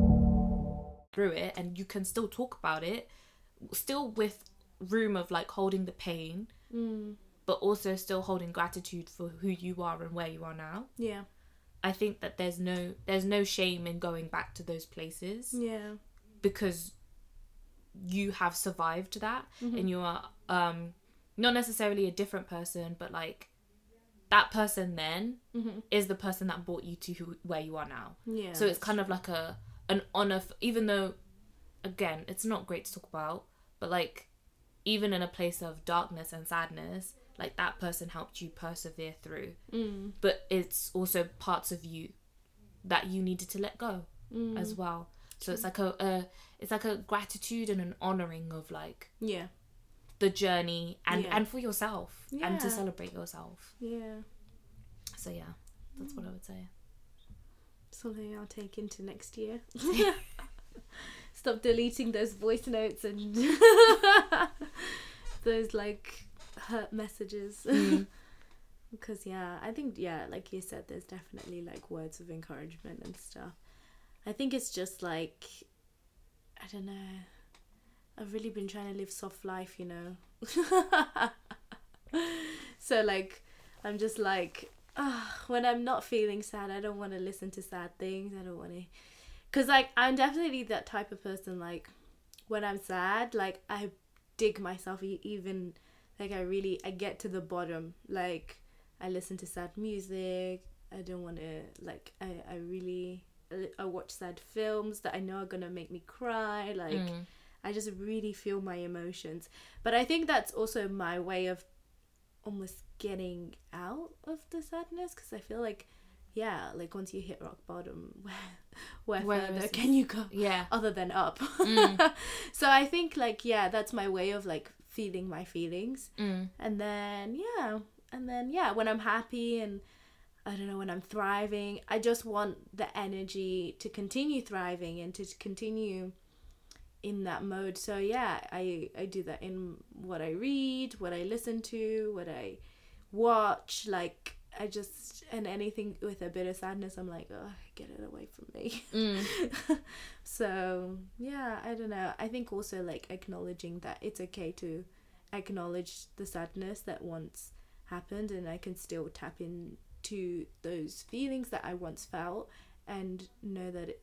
Through it and you can still talk about it still with room of like holding the pain mm. but also still holding gratitude for who you are and where you are now Yeah. i think that there's no there's no shame in going back to those places Yeah. because you have survived that mm-hmm. and you are um not necessarily a different person but like that person then mm-hmm. is the person that brought you to who, where you are now Yeah. so it's kind of like a an honor f- even though again it's not great to talk about but like even in a place of darkness and sadness like that person helped you persevere through Mm. but it's also parts of you that you needed to let go Mm. as well so it's like a, a it's like a gratitude and an honoring of like Yeah. the journey and Yeah. and for yourself and to celebrate yourself Yeah. so yeah that's what i would say Something I'll take into next year. <laughs> Stop deleting those voice notes and <laughs> those like hurt messages. Mm. <laughs> because yeah, I think yeah, like you said, there's definitely like words of encouragement and stuff. I think it's just like I don't know. I've really been trying to live soft life, you know. so like I'm just like ah, when I'm not feeling sad, I don't want to listen to sad things. I don't want to cuz like I'm definitely that type of person like when I'm sad, like I dig myself even like I really I get to the bottom. Like I listen to sad music. I don't want to like I I really I watch sad films that I know are going to make me cry like I just really feel my emotions. But I think that's also my way of almost getting out of the sadness because I feel like yeah, like once you hit rock bottom, <laughs> where where, Where further is- can you go? yeah other than up. Mm. <laughs> so I think like yeah, that's my way of like feeling my feelings. Mm. And then yeah, and then yeah, when I'm happy and I don't know when I'm thriving, I just want the energy to continue thriving and to continue in that mode. So yeah, I I do that in what I read, what I listen to, what I watch, like I just and anything with a bit of sadness, I'm like, oh, get it away from me. Mm. <laughs> so yeah, I don't know. I think also like acknowledging that it's okay to acknowledge the sadness that once happened, and I can still tap into those feelings that I once felt, and know that it,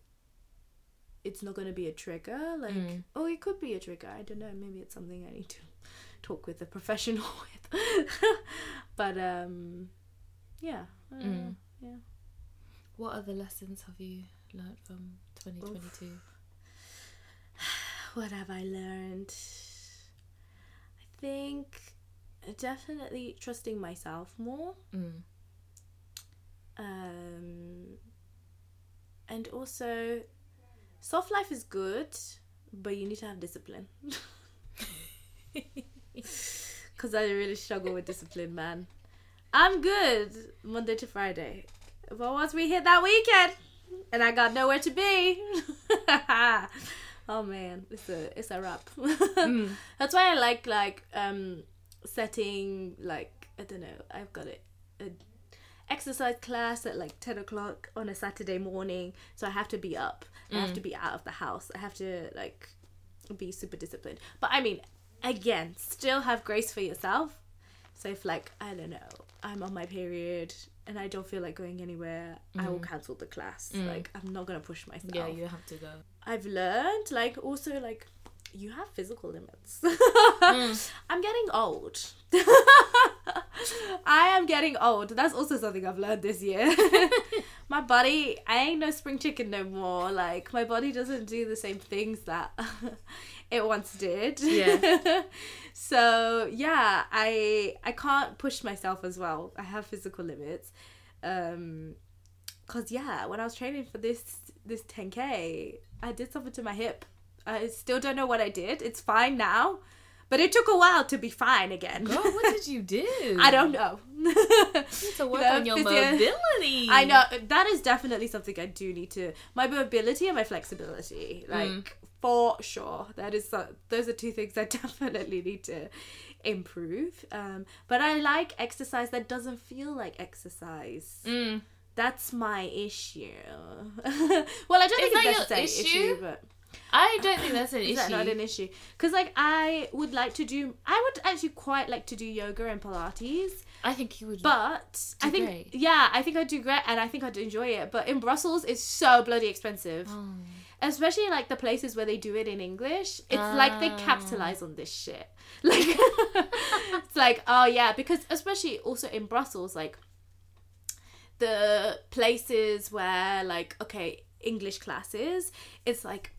it's not going to be a trigger. Like, mm. oh, it could be a trigger. I don't know. Maybe it's something I need to talk with a professional <laughs> with. but um, yeah, I don't yeah. what other lessons have you learned from 2022 <sighs> What have I learned? I think definitely trusting myself more. Mm. Um, and also, soft life is good, but you need to have discipline. <laughs> <laughs> Because I really struggle with discipline, man. I'm good Monday to Friday. But once we hit that weekend, and I got nowhere to be, <laughs> oh man, it's a it's a wrap. <laughs> That's why I like like um setting like I don't know. I've got it. A exercise class at like 10 o'clock on a Saturday morning. So I have to be up. I have to be out of the house. I have to like be super disciplined. But I mean, again, still have grace for yourself. So if like, I don't know, I'm on my period and I don't feel like going anywhere, I will cancel the class. Like I'm not gonna push myself. yeah you have to go I've learned, like also like you have physical limits. <laughs> Mm. I'm getting old. <laughs> I am getting old. That's also something I've learned this year. <laughs> my body, I ain't no spring chicken no more. Like my body doesn't do the same things that it once did. Yeah. <laughs> so yeah, I I can't push myself as well. I have physical limits. Um cuz yeah, when I was training for this this 10k, I did something to my hip. I still don't know what I did. It's fine now. But it took a while to be fine again. Girl, what did you do? <laughs> I don't know. You need to work <laughs> know, on your mobility. I know that is definitely something I do need to my mobility and my flexibility. Like for sure. That is so, those are two things I <laughs> definitely need to improve. Um but I like exercise that doesn't feel like exercise. Mm. That's my issue. <laughs> well, I don't think your it's necessarily issue? issue, but I don't think that's an is issue. that not an issue? Because like I would like to do, I would actually quite like to do yoga and Pilates. I think you would. But I think great. yeah, I think I'd do great and I think I'd enjoy it. But in Brussels it's so bloody expensive. Oh. Especially like the places where they do it in English. It's like they Ah. capitalize on this shit. <laughs> Like it's like, oh yeah, because especially also in Brussels, like the places where like, okay, English classes, it's like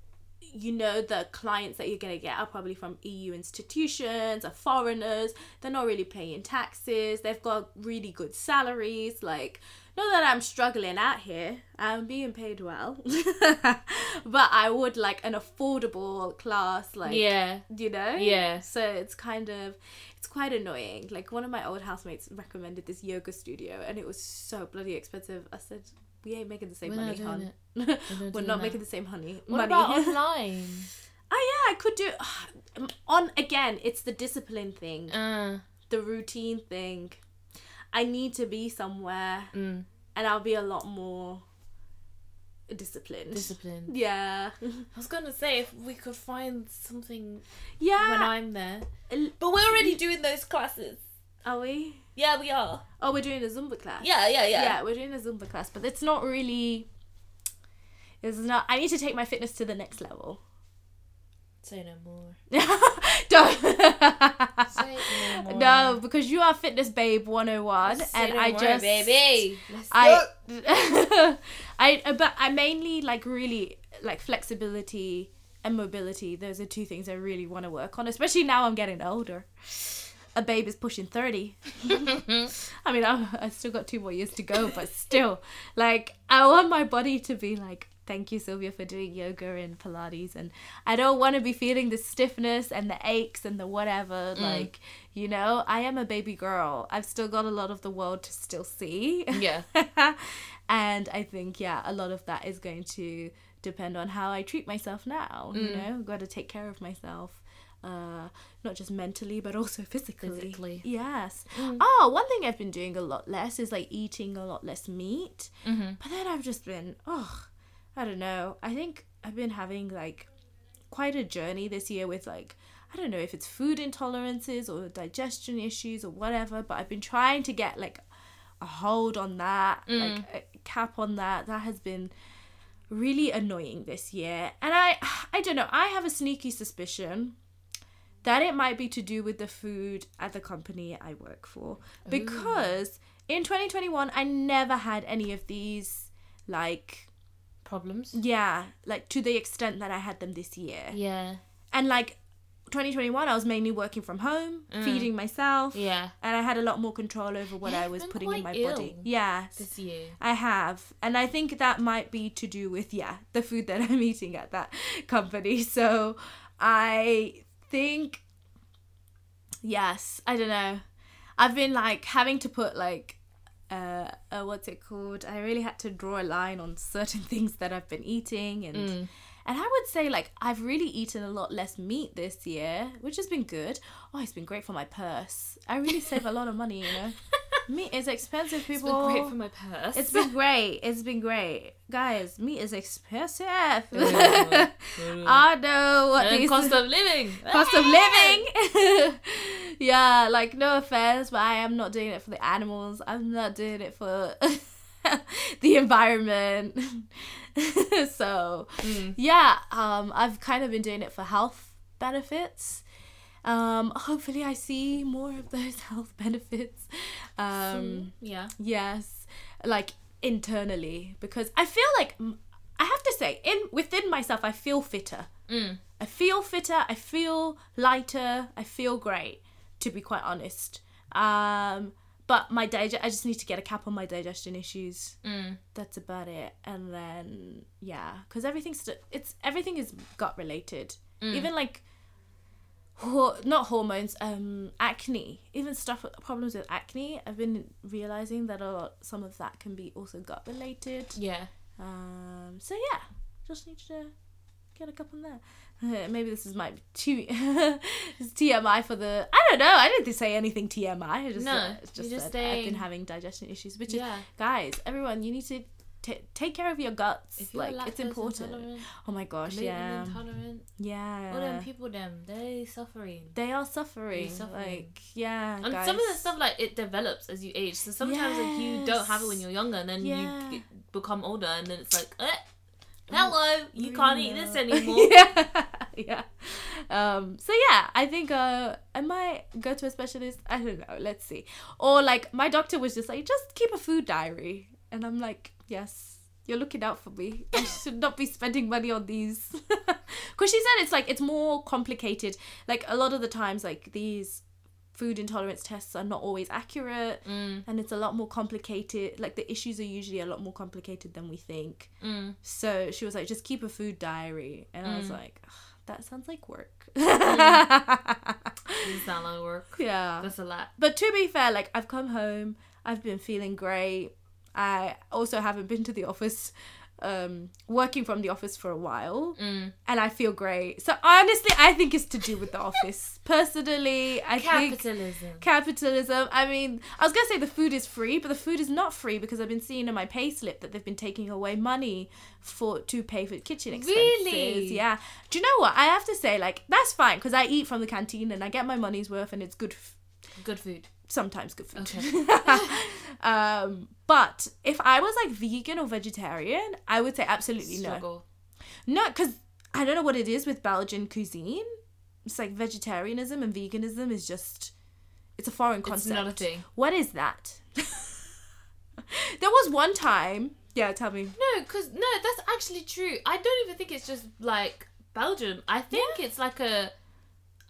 you know the clients that you're going to get are probably from EU institutions, are foreigners. They're not really paying taxes. They've got really good salaries. Like, not that I'm struggling out here. I'm being paid well, <laughs> but I would like an affordable class. Like, yeah. you know. Yeah. So it's kind of it's quite annoying. Like one of my old housemates recommended this yoga studio, and it was so bloody expensive. I said. We ain't making the same We're not money, doing hon. it. <laughs> We're, not making the same honey. What money. about <laughs> online? Oh yeah, I could do <sighs> on again. It's the discipline thing, Uh, the routine thing. I need to be somewhere, mm, and I'll be a lot more disciplined. discipline. <laughs> yeah, I was gonna say if we could find something yeah. when I'm there, but we're already doing those classes. Are we? Yeah, we are. Oh, we're doing a Zumba class. Yeah, yeah, yeah. yeah, we're doing a Zumba class, but it's not really. It's not. I need to take my fitness to the next level. Say no more. <laughs> Don't. Say no more. no, because you are fitness babe 101 Say and no I more, just baby. Let's I <laughs> I but I mainly like really like flexibility and mobility. Those are two things I really want to work on, especially now I'm getting older. A babe is pushing 30. <laughs> I mean, I, I still got two more years to go, but still, like, I want my body to be like, thank you, Sylvia, for doing yoga and Pilates. And I don't want to be feeling the stiffness and the aches and the whatever. Mm. Like, you know, I am a baby girl. I've still got a lot of the world to still see. Yeah. <laughs> and I think, yeah, a lot of that is going to depend on how I treat myself now. You mm. know, I've got to take care of myself. Uh, not just mentally, but also <laughs> physically. Physically. Yes. Oh, one thing I've been doing a lot less is like eating a lot less meat. Mm-hmm. But then I've just been, oh, I don't know. I think I've been having like quite a journey this year with like I don't know if it's food intolerances or digestion issues or whatever, but I've been trying to get like a hold on that, like a cap on that. That has been really annoying this year. And I <sighs> I don't know, I have a sneaky suspicion that it might be to do with the food at the company I work for because in 2021 I never had any of these like Problems. yeah, like to the extent that I had them this year. Yeah. And like 2021, I was mainly working from home, feeding myself. Mm. Yeah. And I had a lot more control over what Yeah, I was putting in my body. Yeah. This year. I have. And I think that might be to do with, yeah, the food that <laughs> I'm eating at that company. So I think, yes, I don't know. I've been like having to put like, uh, uh, what's it called? I really had to draw a line on certain <laughs> things that I've been eating and. And I would say, like, I've really eaten a lot less meat this year, which has been good. Oh, it's been great for my purse. I really save a lot of money, you know. Meat is expensive, It's people. been great for my purse. It's been great. It's been great. Guys, meat is expensive. Mm. <laughs> I know what and these cost of living. <laughs> cost of living. <laughs> yeah, like no offense, but I am not doing it for the animals. I'm not doing it for the environment. so yeah, um, I've kind of been doing it for health benefits. Um, <laughs> hopefully, I see more of those <laughs> health benefits. Um, Yeah. yes, like internally because I feel like I have to say in within myself I feel fitter. I feel fitter. I feel lighter. I feel great. To be quite honest. Um, but my dig- I just need to get a cap on my digestion issues. That's about it. And then yeah, because everything's st- it's everything is gut related. Even like not hormones, um, acne, even stuff problems with acne. I've been realizing that a lot, some of that can be also gut related. Yeah. Um, so yeah, just need to get a couple on there. Maybe this is my too it's TMI for the I don't know. I didn't say anything TMI. I just No, uh, just, just I've been having digestion issues. Which Yeah. is guys, everyone, you need to t- take care of your guts. Like it's important. Oh my gosh, yeah, intolerant, yeah. all them people, them they suffering. they are suffering. suffering. Like yeah, And guys. some of the stuff like it develops as you age. So sometimes like you don't have it when you're younger, and then Yeah. you become older, and then it's like, eh, hello, you can't eat this <laughs> anymore. yeah, <laughs> yeah. Um, so yeah, I think uh, I might go to a specialist. I don't know. Let's see. Or like my doctor was just like, just keep a food diary, and I'm like, yes, you're looking out for me. I should not be spending money on these. <laughs> Because she said it's like it's more complicated. Like a lot of the times, like these food intolerance tests are not always accurate Mm. and it's a lot more complicated like the issues are usually a lot more complicated than we think Mm. so she was like just keep a food diary and i was like "Ugh, that sounds like work <laughs> Doesn't sound like work. yeah That's a lot. but to be fair like i've come home i've been feeling great i also haven't been to the office um working from the office for a while Mm. and i feel great so honestly i think it's to do with the office <laughs> personally i think Capitalism. capitalism. I mean, I was gonna say the food is free, but the food is not free because I've been seeing in my payslip that they've been taking away money for to pay for kitchen expenses. Really? Yeah. Do you know what? I have to say, like, that's fine because I eat from the canteen and I get my money's worth and it's good. F- Good food. Sometimes good food. Okay. <laughs> um, but if I was like vegan or vegetarian, I would say absolutely no. Struggle. No, because I don't know what it is with Belgian cuisine. It's like vegetarianism and veganism is just it's a foreign It's concept. not a thing. What is that? <laughs> there was one time. Yeah, tell me. No, because no, that's actually true. I don't even think it's just like Belgium. I think it's like a.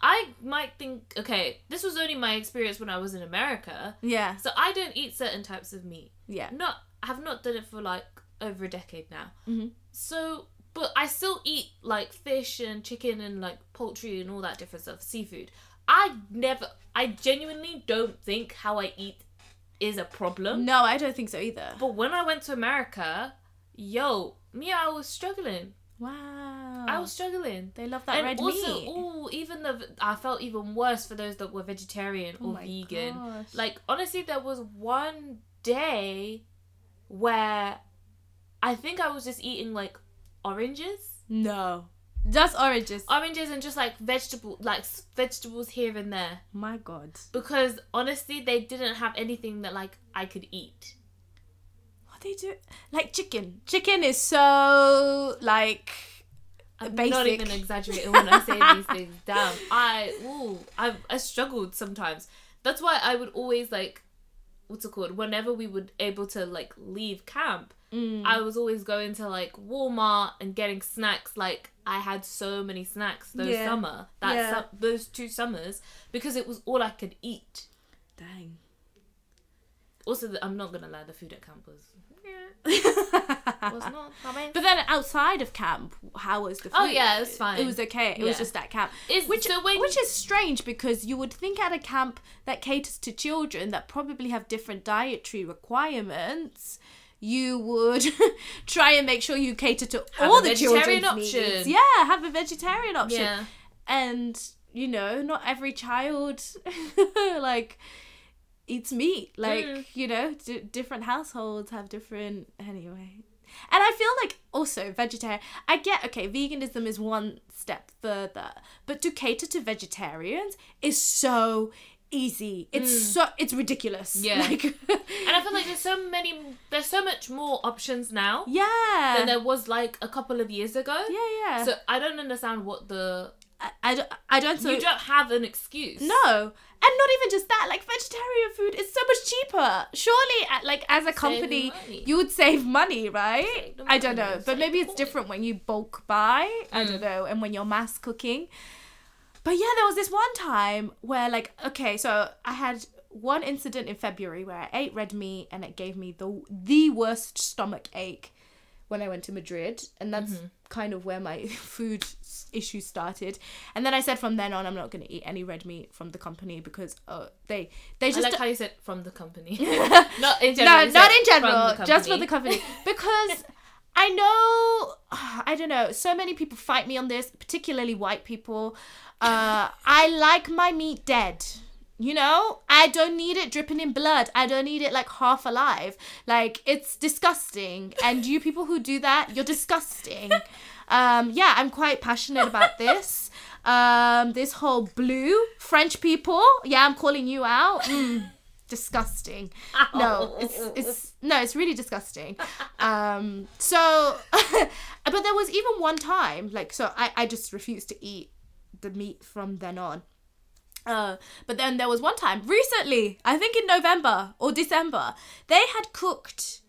I might think okay. This was only my experience when I was in America, Yeah, so I don't eat certain types of meat. yeah, Not I have not done it for like over a decade now. Mhm. So, but I still eat like fish and chicken and like poultry and all that different stuff, seafood. I never, I genuinely don't think how I eat is a problem. No, I don't think so either. But when I went to America, yo, me, I was struggling. Wow, I was struggling. They love that and red also, meat. ooh, even the I felt even worse for those that were vegetarian Oh or my vegan. gosh. Like honestly, there was one day where I think I was just eating like oranges, No, just oranges. oranges, and just like vegetable, like vegetables here and there. My God, Because honestly, they didn't have anything that like I could eat. They do? Like chicken. Chicken is so like I'm basic. not even exaggerating when I say these <laughs> things. Damn, I ooh, I I struggled sometimes. That's why I would always like, what's it called? Whenever we would able to like leave camp, Mm. I was always going to like Walmart and getting snacks. Like I had so many snacks those Yeah. summer, that Yeah. su- those two summers, because it was all I could eat. Dang. Also, the, I'm not gonna lie, the food at camp was was <laughs> not. But then outside of camp, how was the oh, food? Oh, yeah, it was fine. It was okay. It was just at camp. It's- which so when- which is strange because you would think at a camp that caters to children that probably have different dietary requirements, you would <laughs> try and make sure you cater to Have all a the vegetarian children's option. needs. Yeah, have a vegetarian option. Yeah. And you know, not every child <laughs> like eats meat. Like Mm. you know, d- different households have different. Anyway, and I feel like also vegetarian. I get okay, veganism is one step further, but to cater to vegetarians is so easy. It's so it's ridiculous. Mm. Yeah. <laughs> Like, And I feel like there's so many, there's so much more options now yeah. than there was like a couple of years ago. yeah, yeah. So I don't understand what the I, I, don't, I don't so you don't have an excuse. No, and not even just that. Like vegetarian food is so much cheaper. Surely, at, like as a company, you would save money, right? Save I don't know, save but maybe it's different when you bulk buy. I Mm. don't know, and when you're mass cooking. But yeah, there was this one time where, like, okay, so I had one incident in February where I ate red meat and it gave me the the worst stomach ache when I went to Madrid, and that's Mm-hmm. Kind of where my <laughs> food issues started. And then I said from then on, I'm not going to eat any red meat from the company because uh, they they I just like how you said from the company. <laughs> <laughs> not in general. no, not in general, the just for the company because. I know, <sighs> I don't know. So many people fight me on this, particularly white people. Uh, I like my meat dead. You know, I don't need it dripping in blood. I don't need it like half alive. Like it's disgusting. And you people who do that, you're disgusting. <laughs> Um, yeah, I'm quite passionate about this. Um, this whole blue French people. Yeah, I'm calling you out. Mm, disgusting. No, it's it's no, it's really disgusting. Um, so, <laughs> but there was even one time, like, so I I just refused to eat the meat from then on. Uh, but then there was one time recently, I think in November or December, they had cooked.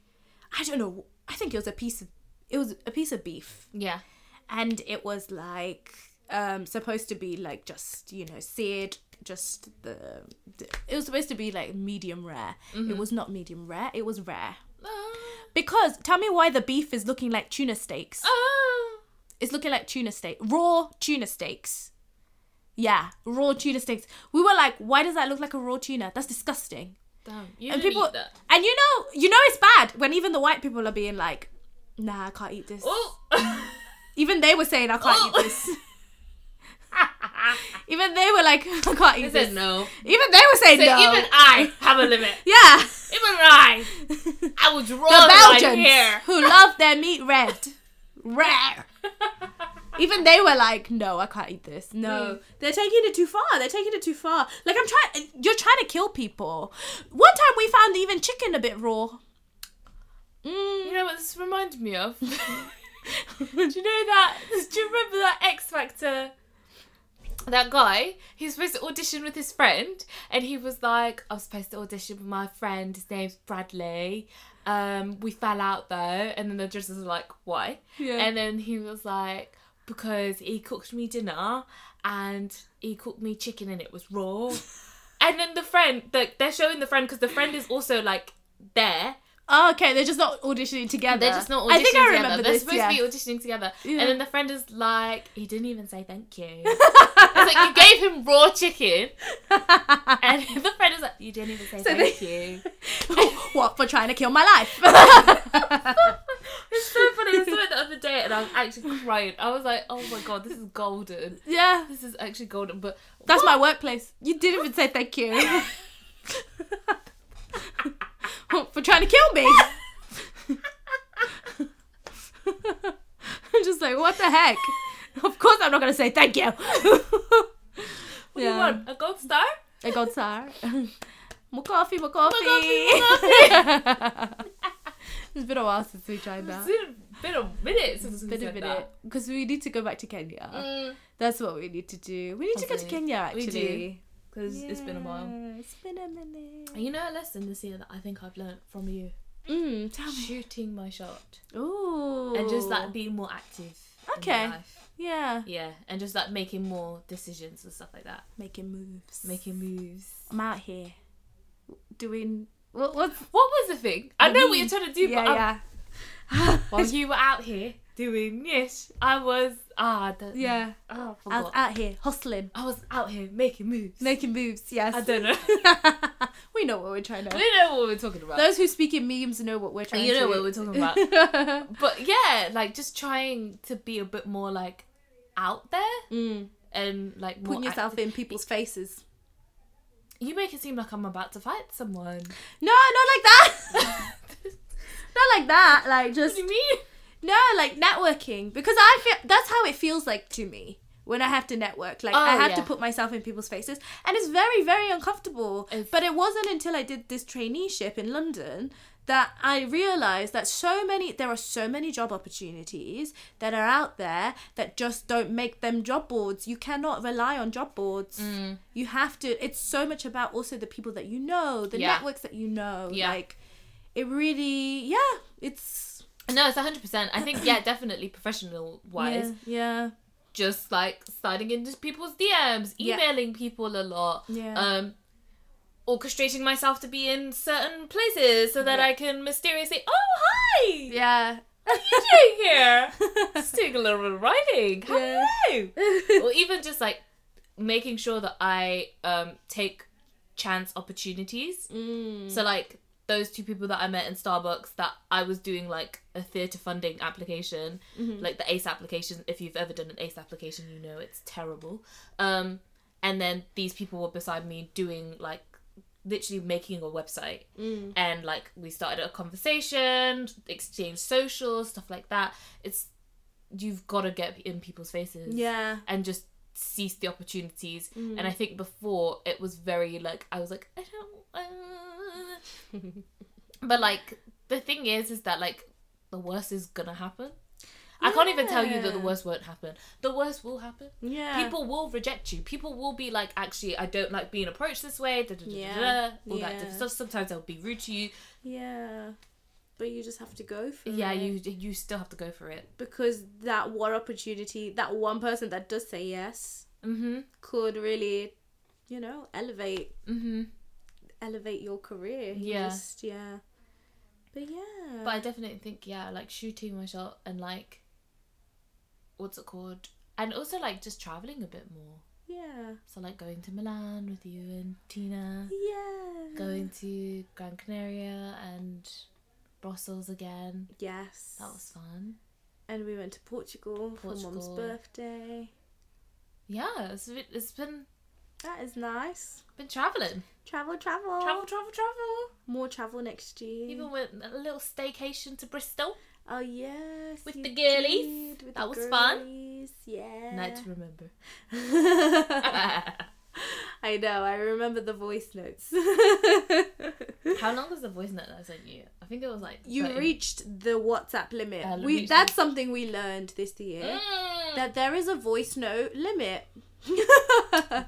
I don't know. I think it was a piece of it was a piece of beef, Yeah. and it was like um supposed to be like just you know seared just the, the it was supposed to be like medium rare it was not medium rare it was rare because tell me why the beef is looking like tuna steaks Oh. it's looking like tuna steak raw tuna steaks yeah raw tuna steaks we were like why does that look like a raw tuna that's disgusting Damn. You and people eat that. and you know you know it's bad when even the white people are being like nah i can't eat this Oh. <laughs> even they were saying i can't Oh. eat this <laughs> even they were like <laughs> i can't eat I this said no. even they were saying So no even I have a limit. yeah Even I. I would draw the belgians here. who love their meat red rare even they were like no i can't eat this no they're taking it too far they're taking it too far like i'm trying you're trying to kill people one time we found even chicken a bit raw mm. You know what this reminds me of? <laughs> do you know that? <laughs> Do you remember that X Factor? That guy, he was supposed to audition with his friend, and he was like, "I was supposed to audition with my friend. His name's Bradley. Um, we fell out though." And then the judges were like, "Why?" Yeah. And then he was like, "Because he cooked me dinner, and he cooked me chicken, and it was raw." <laughs> and then the friend, the, they're showing the friend because the friend is also like there. Oh, okay, they're just not auditioning together. They're just not auditioning I think I together. remember They're supposed yeah. to be auditioning together. Yeah. And then the friend is like, he didn't even say thank you. <laughs> it's like you gave him raw chicken. <laughs> And the friend is like, you didn't even say So thank they- you. what for trying to kill my life? <laughs> It's so funny. I saw it the other day and I was actually crying. I was like, oh my god, this is golden. yeah, This is actually golden. But that's my workplace. You didn't even say thank you <laughs> <laughs> for trying to kill me. I'm just like, what the heck? Of course, I'm not gonna say thank you. what do you want? A gold star? A gold star. More coffee, more coffee. <laughs> it's been a while since we tried that. It's been a minute since we Been a minute. Because we need to go back to Kenya. that. That's what we need to do. We need to go to Kenya actually. Because it's been a while. It's been a minute. And you know a lesson this year that I think I've learned from you? Mm, tell me. Shooting my shot. Ooh. and just like being more active. Okay. Yeah. Yeah, and just like making more decisions and stuff like that. Making moves. Making moves. I'm out here doing. What? What's? What was the thing? I know what you're trying to do, Yeah, but yeah. <laughs> while <laughs> you were out here doing this, I was ah Yeah. Oh, I I was out here hustling, I was out here making moves. making moves. Yes. I don't know. <laughs> we know what we're trying to. we know what we're talking about. Those who speak in memes know what we're trying you to. know what we're talking about. but yeah, like just trying to be a bit more like out there Mm. and like more Putting yourself active. in people's faces. You make it seem like I'm about to fight someone. No, not like that. <laughs> not like that. Like just. What do you mean? no, like networking because I feel that's how it feels like to me when I have to network. Like Oh, I have to put myself in people's faces, and it's very, very uncomfortable. If- but it wasn't until I did this traineeship in London that I realized that so many there are so many job opportunities that are out there that just don't make them job boards. You cannot rely on job boards. Mm. You have to. It's so much about also the people that you know, the Yeah. networks that you know. Yeah. Like it really, yeah. It's No, it's hundred percent. I think yeah, definitely professional wise, yeah, yeah. just like sliding into people's DMs, Yeah. emailing people a lot, Yeah. um, orchestrating myself to be in certain places so that Yeah. I can mysteriously, oh hi, Yeah. what are you doing here? <laughs> Just doing a little bit of writing. Yeah. Hello. <laughs> or even just like making sure that I um take chance opportunities. Mm. So like those two people that I met in Starbucks that I was doing like a theatre funding application, Mm-hmm. like the ACE application. If you've ever done an ACE application, you know it's terrible. Um, and then these people were beside me doing like literally making a website Mm. and like we started a conversation exchange socials stuff like that it's you've got to get in people's faces Yeah. and just seize the opportunities Mm. and i think before it was very like i was like i don't uh... <laughs> but like the thing is is that like the worst is gonna happen i can't even tell you that the worst won't happen the worst will happen Yeah. people will reject you people will be like actually i don't like being approached this way da, da, da, da, Yeah. da, all that different stuff sometimes they'll be rude to you Yeah. But you just have to go for yeah it. Yeah, you you still have to go for it because that one opportunity, that one person that does say yes, mm-hmm could really, you know, elevate mm-hmm elevate your career. You Yeah. Just, yeah. But yeah. but i definitely think yeah like shooting my shot and like what's it called and also like just traveling a bit more yeah. so like going to milan with you and tina Yeah. going to gran canaria and brussels again Yes. that was fun And we went to Portugal, for Mum's Portugal. birthday. yeah it's, been- it's been That is nice. been traveling Travel, travel. travel travel travel More travel next year. even went a little staycation to bristol Oh yes. With the girlies. did, with That the was fun. Yeah. night to remember <laughs> <laughs> I know. I remember the voice notes. <laughs> how long was the voice note that i sent you i think it was like you 30 reached the WhatsApp limit. Uh, we that's the- something we learned this year. Mm. That there is a voice note limit.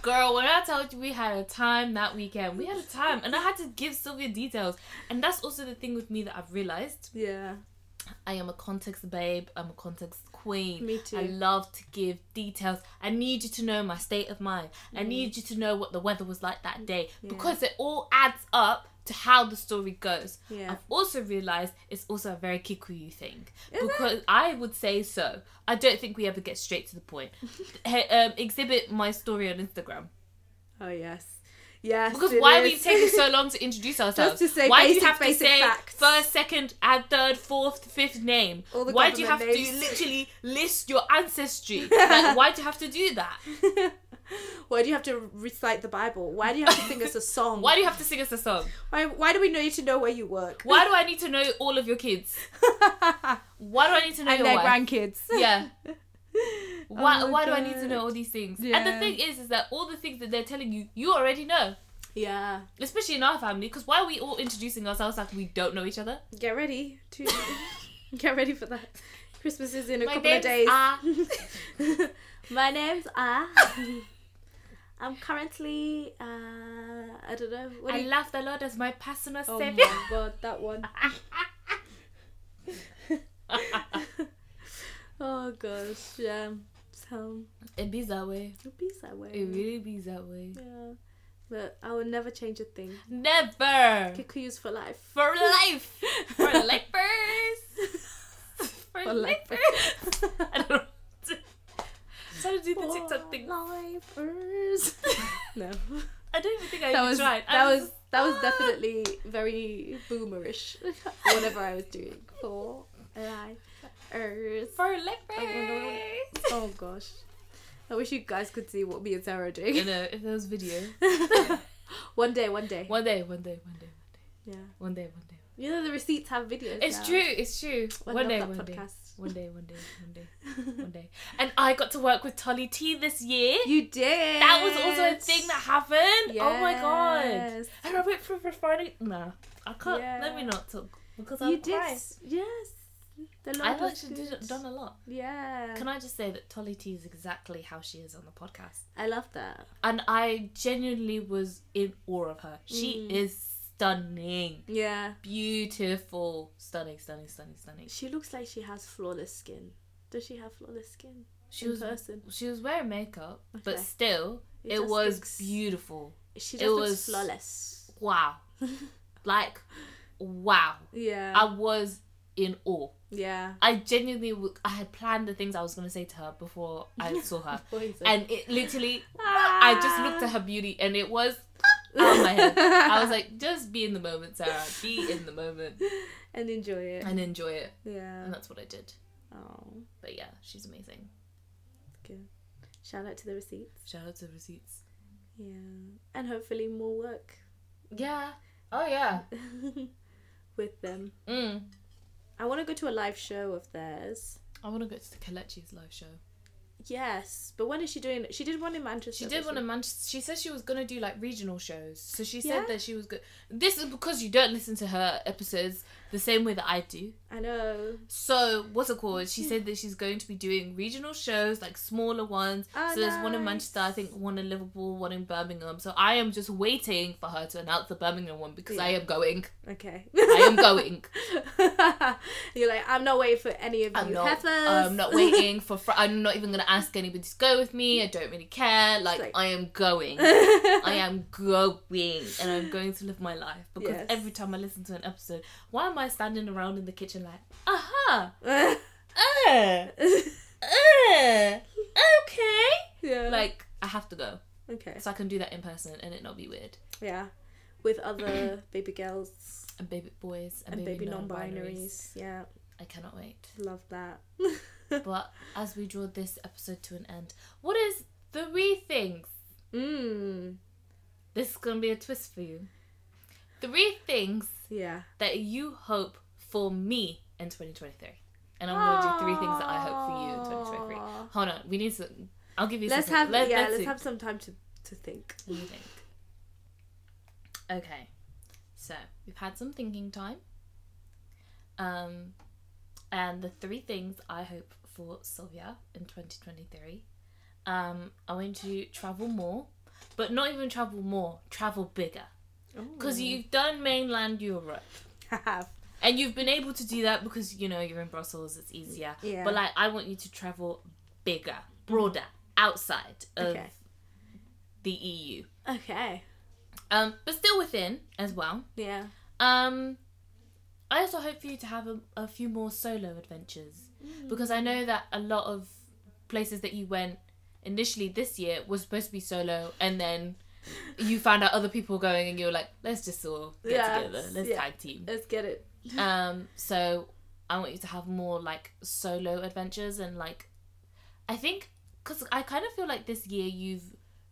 Girl, when I told you we had a time that weekend, we had a time, and I had to give Sylvia details. And that's also the thing with me that I've realized. yeah. I am a context babe. I'm a context queen. Me too. I love to give details. I need you to know my state of mind. I need you to know what the weather was like that day because it all adds up to how the story goes. Yeah. I've also realized it's also a very Kikuyu thing because I would say so. I don't think we ever get straight to the point. <laughs> Hey, um, exhibit my story on Instagram. Oh yes. Yes. Because why are we taking so <laughs> long to introduce ourselves? to say why do you basic, have to say facts. first, second, and third, fourth, fifth name? All the why do you have government to names. literally list your ancestry? <laughs> like, why do you have to do that? <laughs> Why do you have to recite the Bible? Why do you have to sing us a song? Why do you have to sing us a song? Why, why do we need to know where you work? Why do I need to know all of your kids? Why do I need to know and your their wife? grandkids. Yeah. Why, Oh why do I need to know all these things? And the thing is, is that all the things that they're telling you, you already know. Yeah. Especially in our family, because why are we all introducing ourselves like we don't know each other? Get ready to <laughs> get ready for that. Christmas is in a My couple of days. Ah. <laughs> My name's Ah. <laughs> I'm currently uh I don't know. What I you- love the Lord as my personal Oh savior. my god, that one. Oh gosh, yeah. So it be that way. it be that way. It really be that way. Yeah. But I will never change a thing. Never. Kikuyus for life. For life. For lifers. <laughs> For, For lifers. I don't know. Trying to do the TikTok thing. Lifers. <laughs> no. I don't even think I That was tried. That was that was Ah. definitely very boomerish. <laughs> Whatever I was doing for lifers. for lifers. Oh gosh. I wish you guys could see what me and Sarah are you doing. know, if there was video. <laughs> one day, one day. One day, one day, one day, one day. Yeah. One day, one day. You know the receipts have videos. It's now. true. It's true. I one day, one day, one day, one day, one <laughs> day, one day. And I got to work with Tolly T this year. You did. that was also a thing that happened. Yes. Oh my god! And I went for refining. Nah, I can't. Let me not talk because I'll You did. cry. Yes. I've actually did, done a lot. Yeah. Can I just say that Tolly T is exactly how she is on the podcast, I love that. and I genuinely was in awe of her. She Mm. is stunning, Yeah. beautiful, stunning, stunning, stunning, stunning. She looks like she has flawless skin. Does she have flawless skin? She was person. she was wearing makeup, but still, It it, was looks- beautiful. She It looks was- flawless. Wow, <laughs> like wow. Yeah. I was in awe. yeah. I genuinely, w- I had planned the things I was gonna say to her before I <laughs> saw her, Before you said- and it literally, I just looked at her beauty, and it was out of my head. I was like, just be in the moment, Sarah. Be in the moment <laughs> and enjoy it. and enjoy it, yeah. and that's what I did. Oh, But yeah, she's amazing. good. Shout out to the receipts. Shout out to the receipts. Yeah. And hopefully more work Yeah. Oh yeah. <laughs> with them. Mm. I want to go to a live show of theirs. I want to go to the Kalechi's live show. Yes, but when is she doing? She did one in Manchester. She did one in. Manchester. She said she was gonna do like regional shows. So she said Yeah? that she was good. This is because you don't listen to her episodes the same way that I do. I know. So what's it called? She said that she's going to be doing regional shows, like smaller ones. Oh, so there's one in. Manchester, I think one in Liverpool, one in Birmingham. So I am just waiting for her to announce the Birmingham one because I am going. Okay. I am going. <laughs> You're like, I'm not waiting for any of I'm you not. heifers. I'm not waiting <laughs> for. Fr- I'm not even gonna ask anybody to go with me. I don't really care. Like, like- I am going. <laughs> I am going, and I'm going to live my life because Yes. every time I listen to an episode, why am I standing around in the kitchen like, aha, <laughs> uh, uh, okay, yeah. like I have to go okay. so I can do that in person and it not be weird. Yeah. With other <clears throat> baby girls And baby boys and, and baby, baby non-binaries. Yeah. I cannot wait. Love that. <laughs> But as we draw this episode to an end, what is three things Mmm. This is gonna be a twist for you. Three things Yeah. that you hope for me in 2023. And I'm gonna do three things that I hope for you in 2023. Hold on, we need to. I'll give you. Let's some, have let, yeah. Let's see. have some time to to think. What do you think? Okay, so we've had some thinking time. Um, and the three things I hope for Sylvia in 2023. Um, I want to travel more, but not even travel more, travel bigger. Because you've done mainland Europe. <laughs> I Have. And you've been able to do that because you know you're in Brussels, it's easier. Yeah. But like I want you to travel bigger, broader, outside of Okay. the EU. Okay. Um, but still within as well. Yeah. Um, I also hope for you to have a, a few more solo adventures because I know that a lot of places that you went initially this year was supposed to be solo, and then you found out other people were going, and you were like, let's just all get Yes, together, let's yeah. tag team. Let's get it. <laughs> Um, so I want you to have more like solo adventures and like, I think because I kind of feel like this year you've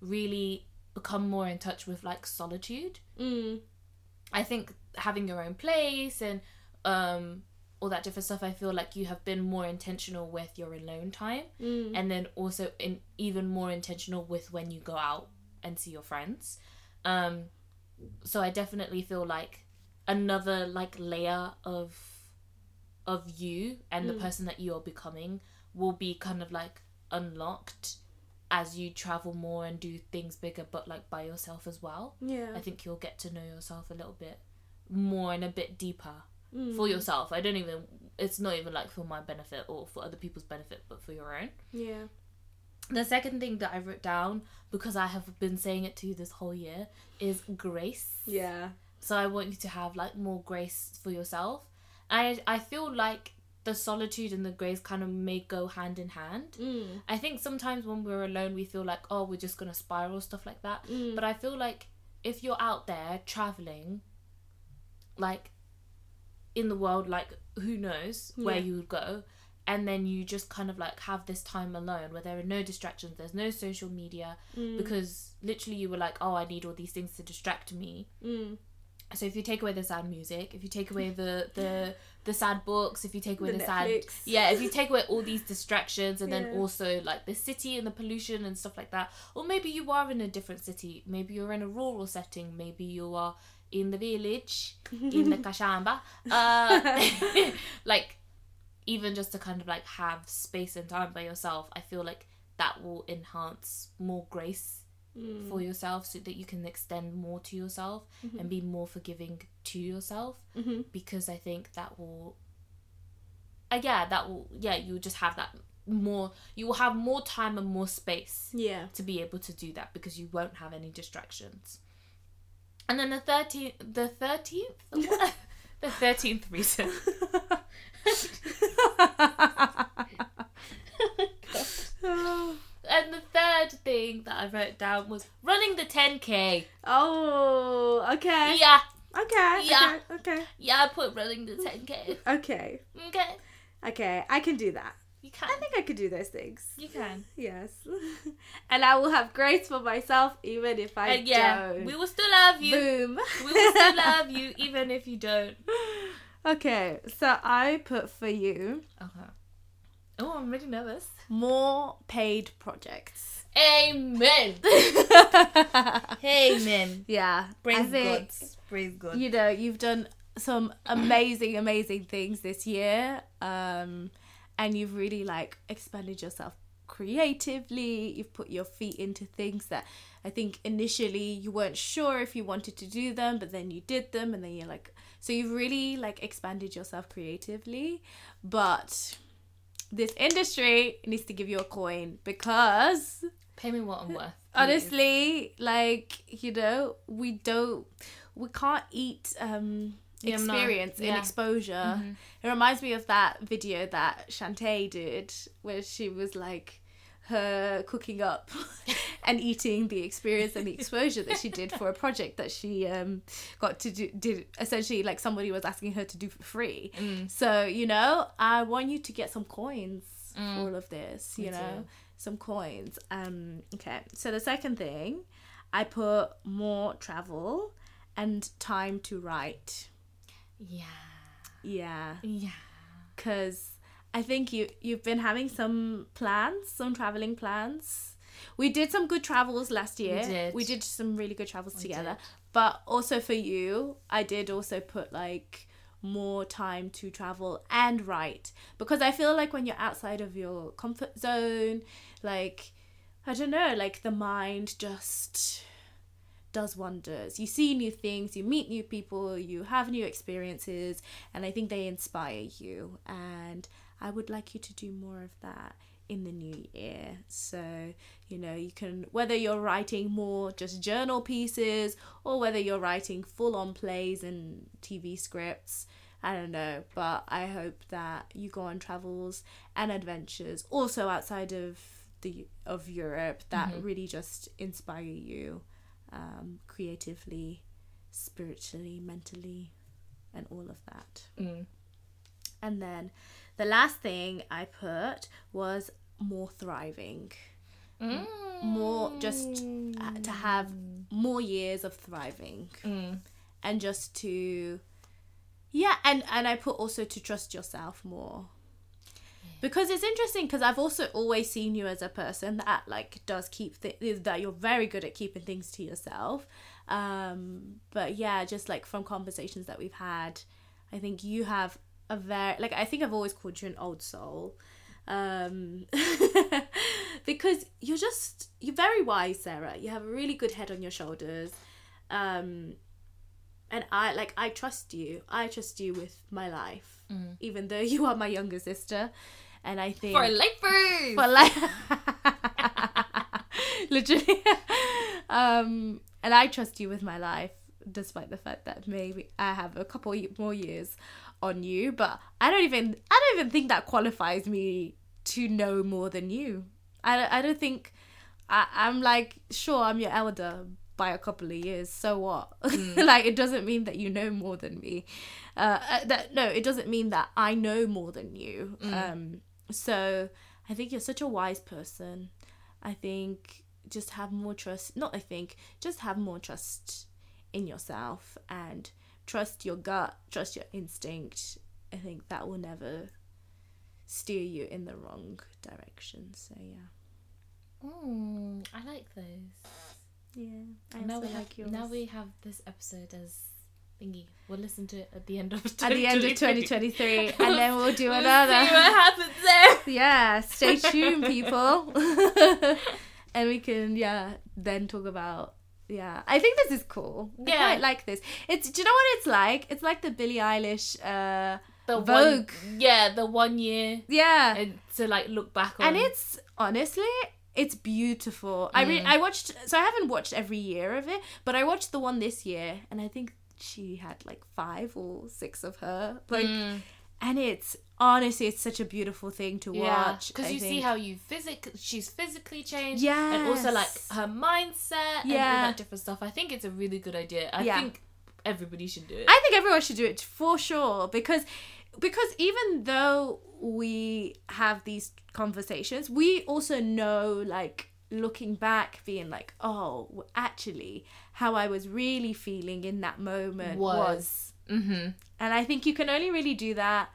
really become more in touch with like solitude. Mm. I think having your own place and um all that different stuff I feel like you have been more intentional with your alone time Mm. and then also in even more intentional with when you go out and see your friends. Um so I definitely feel like another like layer of of you and the person that you are becoming will be kind of like unlocked as you travel more and do things bigger but like by yourself as well. Yeah. I think you'll get to know yourself a little bit more and a bit deeper Mm. for yourself. I don't even, it's not even like for my benefit or for other people's benefit, but for your own. Yeah. The second thing that I wrote down, because I have been saying it to you this whole year, is grace. Yeah. So I want you to have like more grace for yourself. I I feel like the solitude and the grace kind of may go hand in hand. Mm. I think sometimes when we're alone, we feel like, oh, we're just gonna spiral stuff like that. Mm. But I feel like if you're out there traveling, like in the world, like who knows where Yeah. you would go, and then you just kind of like have this time alone where there are no distractions, there's no social media, Mm. because literally you were like, oh, I need all these things to distract me. Mm. so if you take away the sad music, if you take away the <laughs> the the sad books, if you take away the, The sad yeah, if you take away all these distractions and then also like the city and the pollution and stuff like that, or maybe you are in a different city, maybe you're in a rural setting, maybe you are in the village, in the <laughs> Kashamba, uh, <laughs> like even just to kind of like have space and time by yourself, I feel like that will enhance more grace mm. for yourself so that you can extend more to yourself mm-hmm. and be more forgiving to yourself mm-hmm. because I think that will uh, yeah that will yeah you will just have that more you will have more time and more space Yeah. to be able to do that because you won't have any distractions. And then the thirteenth, the thirteenth, <laughs> <laughs> the thirteenth reason. <laughs> <laughs> and the third thing that I wrote down was running the ten k. Oh, okay. Yeah, Okay. Yeah. Okay. Okay. yeah, I put running the ten k. Okay. Okay, Okay. I can do that. you can. I think I could do those things. you can. Yes. <laughs> and I will have grace for myself even if I And yeah, don't. we will still love you. Boom. We will still <laughs> love you even if you don't. Okay, so I put for you Okay. Oh, I'm really nervous. more paid projects. Amen. <laughs> Amen. Yeah. Praise God. Praise God. You know, you've done some amazing, amazing things this year. Um, and you've really like expanded yourself creatively. You've put your feet into things that I think initially you weren't sure if you wanted to do them, but then you did them and then you're like so you've really like expanded yourself creatively. But this industry needs to give you a coin because Pay me what I'm worth. <laughs> honestly like you know we don't we can't eat um Yeah, experience in yeah. exposure it reminds me of that video that Shantae did where she was like her cooking up <laughs> and eating the experience and the <laughs> exposure that she did for a project that she um got to do did essentially like somebody was asking her to do for free so you know i want you to get some coins for all of this you Me know too. some coins um okay so the second thing i put more travel and time to write Yeah. yeah Yeah. because I think you you've been having some plans, some traveling plans. We did some good travels last year. We did. We did some really good travels together. did. But also for you, I did also put like more time to travel and write because I feel like when you're outside of your comfort zone, like I don't know, like the mind just does wonders. You see new things, you meet new people, you have new experiences, and I think they inspire you. And I would like you to do more of that in the new year. So, you know, you can, whether you're writing more just journal pieces or whether you're writing full on plays and TV scripts. I don't know, but I hope that you go on travels and adventures also outside of the of Europe that really just inspire you um, creatively, spiritually, mentally, and all of that. Mm. And then the last thing I put was more thriving, Mm. more just uh, to have more years of thriving, Mm. and just to yeah, and and I put also to trust yourself more. Because it's interesting because I've also always seen you as a person that like does keep th- that you're very good at keeping things to yourself. Um, but yeah, just like from conversations that we've had, I think you have a very like I think I've always called you an old soul. Um, <laughs> because you're just you're very wise, Sarah. You have a really good head on your shoulders. Um, and I like I trust you. I trust you with my life, even though you are my younger sister. And I think For lifers. for like <laughs> literally um and i trust you with my life despite the fact that maybe i have a couple more years on you but i don't even i don't even think that qualifies me to know more than you i, I don't think I, i'm like sure i'm your elder by a couple of years so what? <laughs> Like it doesn't mean that you know more than me. Uh, uh, that no it doesn't mean that i know more than you. Um so i think you're such a wise person. I think just have more trust not i think just have more trust in yourself and trust your gut, trust your instinct. I think that will never steer you in the wrong direction. So yeah. Mm, I like those. Yeah. I now we like have yours. now we have this episode as thingy. We'll listen to it at the end of at the end of 2023 <laughs> and then we'll do We'll another. see what happens there. <laughs> yeah, stay tuned, people. <laughs> and we can, yeah, then talk about. Yeah, I think this is cool. I Yeah. quite like this. It's. Do you know what it's like? It's like the Billie Eilish. uh The Vogue. One, yeah, the one year Yeah, and to like look back on. and it's honestly it's beautiful. I mean i watched so i haven't watched every year of it but i watched the one this year and i think she had like five or six of her like Mm. and it's honestly it's such a beautiful thing to watch because I you see how you physic she's physically changed yeah and also like her mindset and all that different stuff. I think it's a really good idea. I Yeah. think everybody should do it. I think everyone should do it for sure because because even though we have these conversations, we also know like looking back being like, oh, actually how I was really feeling in that moment was, Was. mm-hmm and I think you can only really do that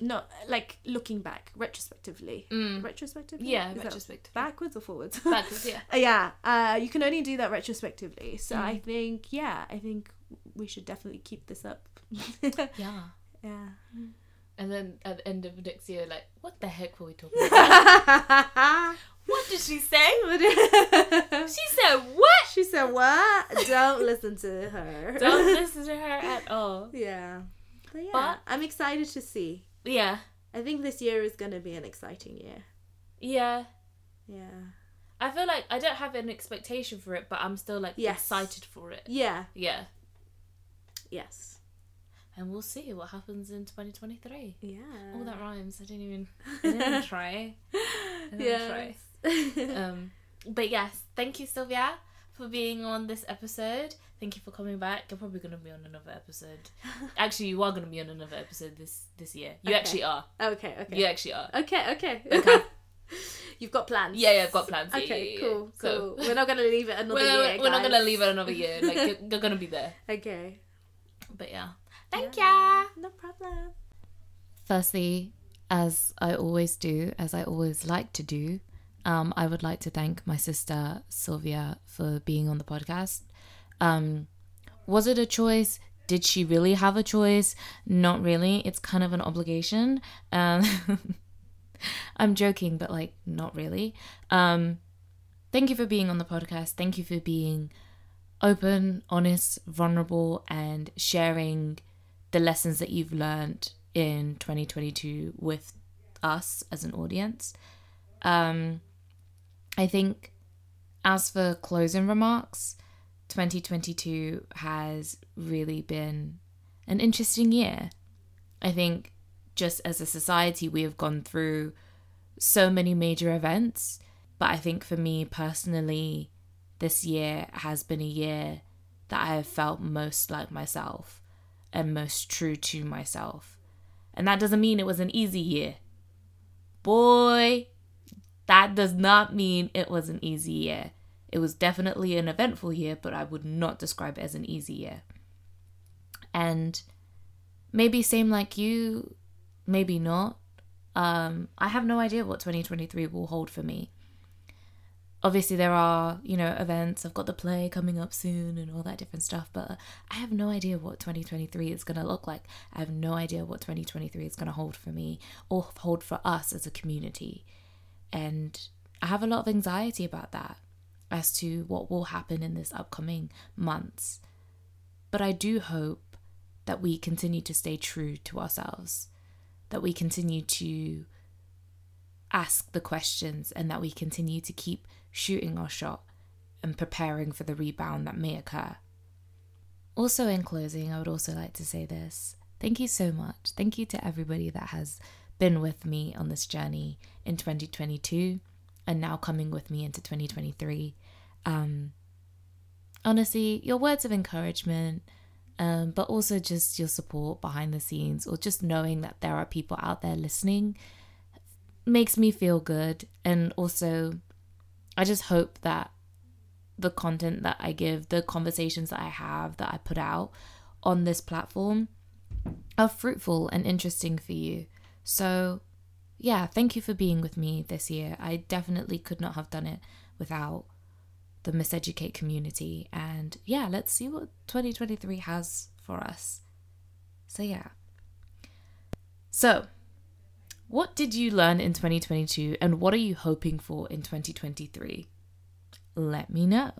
not like looking back retrospectively. Retrospectively? Mm. Yeah, retrospectively. Backwards or forwards? <laughs> Backwards, yeah. Uh, yeah, uh, you can only do that retrospectively. So Mm. I think, yeah, I think we should definitely keep this up. <laughs> yeah yeah. and then at the end of next year like what the heck were we talking <laughs> about what did she say <laughs> she said what she said, "What? Don't listen to her." <laughs> don't listen to her at all Yeah, but yeah, But- I'm excited to see. yeah I think this year is gonna be an exciting year. yeah Yeah. I feel like I don't have an expectation for it, but I'm still like Yes. excited for it. Yeah. Yeah. Yes. And we'll see what happens in 2023. Yeah. Oh, that rhymes. I didn't even, I didn't even <laughs> try. I didn't even try. <laughs> Um, but yes, thank you, Sylvia, for being on this episode. Thank you for coming back. You're probably going to be on another episode. <laughs> Actually, you are going to be on another episode this this year. You Okay. actually are. okay. Okay. You actually are. Okay. Okay. Okay. You've got plans. Yeah, yeah, I've got plans. Yeah, Okay. yeah, yeah, Cool. yeah. So- Cool. We're not gonna leave it another We're, year. we're not going to leave it another year. Like, you're, you're going to be there. Okay. But yeah. Thank Yeah. ya. No problem. Firstly, as I always do, as I always like to do, um, I would like to thank my sister Sylvia for being on the podcast. Um, was it a choice? Did she really have a choice? Not really. It's kind of an obligation. Um, <laughs> I'm joking, but like, not really. Um, thank you for being on the podcast. Thank you for being open, honest, vulnerable, and sharing the lessons that you've learned in 2022 with us as an audience. Um, I think, as for closing remarks, 2022 has really been an interesting year. I think, just as a society, we have gone through so many major events. But I think for me personally, this year has been a year that I have felt most like myself and most true to myself. And that doesn't mean it was an easy year. Boy, that does not mean it was an easy year. It was definitely an eventful year, but I would not describe it as an easy year. And maybe same like you, maybe not. Um, I have no idea what 2023 will hold for me. Obviously, there are, you know, events. I've got the play coming up soon and all that different stuff, but I have no idea what 2023 is going to look like. I have no idea what 2023 is going to hold for me or hold for us as a community. And I have a lot of anxiety about that as to what will happen in this upcoming months. But I do hope that we continue to stay true to ourselves, that we continue to ask the questions, and that we continue to keep shooting our shot and preparing for the rebound that may occur. Also, in closing, I would also like to say this. Thank you so much. Thank you to everybody that has been with me on this journey in 2022 and now coming with me into 2023. Um, honestly, your words of encouragement, um, but also just your support behind the scenes, or just knowing that there are people out there listening, makes me feel good. And also, I just hope that the content that I give, the conversations that I have, that I put out, on this platform are fruitful and interesting for you. So, yeah, thank you for being with me this year. I definitely could not have done it without the Miseducate community. And yeah, let's see what 2023 has for us. So, yeah. So, what did you learn in 2022 and what are you hoping for in 2023? Let me know.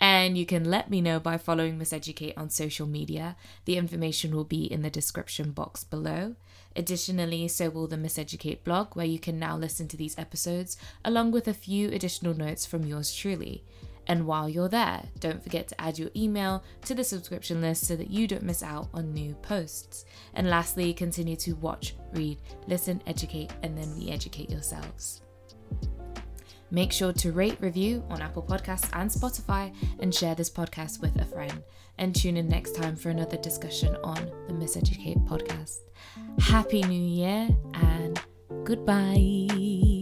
And you can let me know by following Miseducate on social media. The information will be in the description box below. Additionally, so will the Miseducate blog, where you can now listen to these episodes, along with a few additional notes from yours truly. And while you're there, don't forget to add your email to the subscription list so that you don't miss out on new posts. And lastly, continue to watch, read, listen, educate, and then re educate yourselves. Make sure to rate, review on Apple Podcasts and Spotify, and share this podcast with a friend. And tune in next time for another discussion on the Miseducate podcast. Happy New Year and goodbye.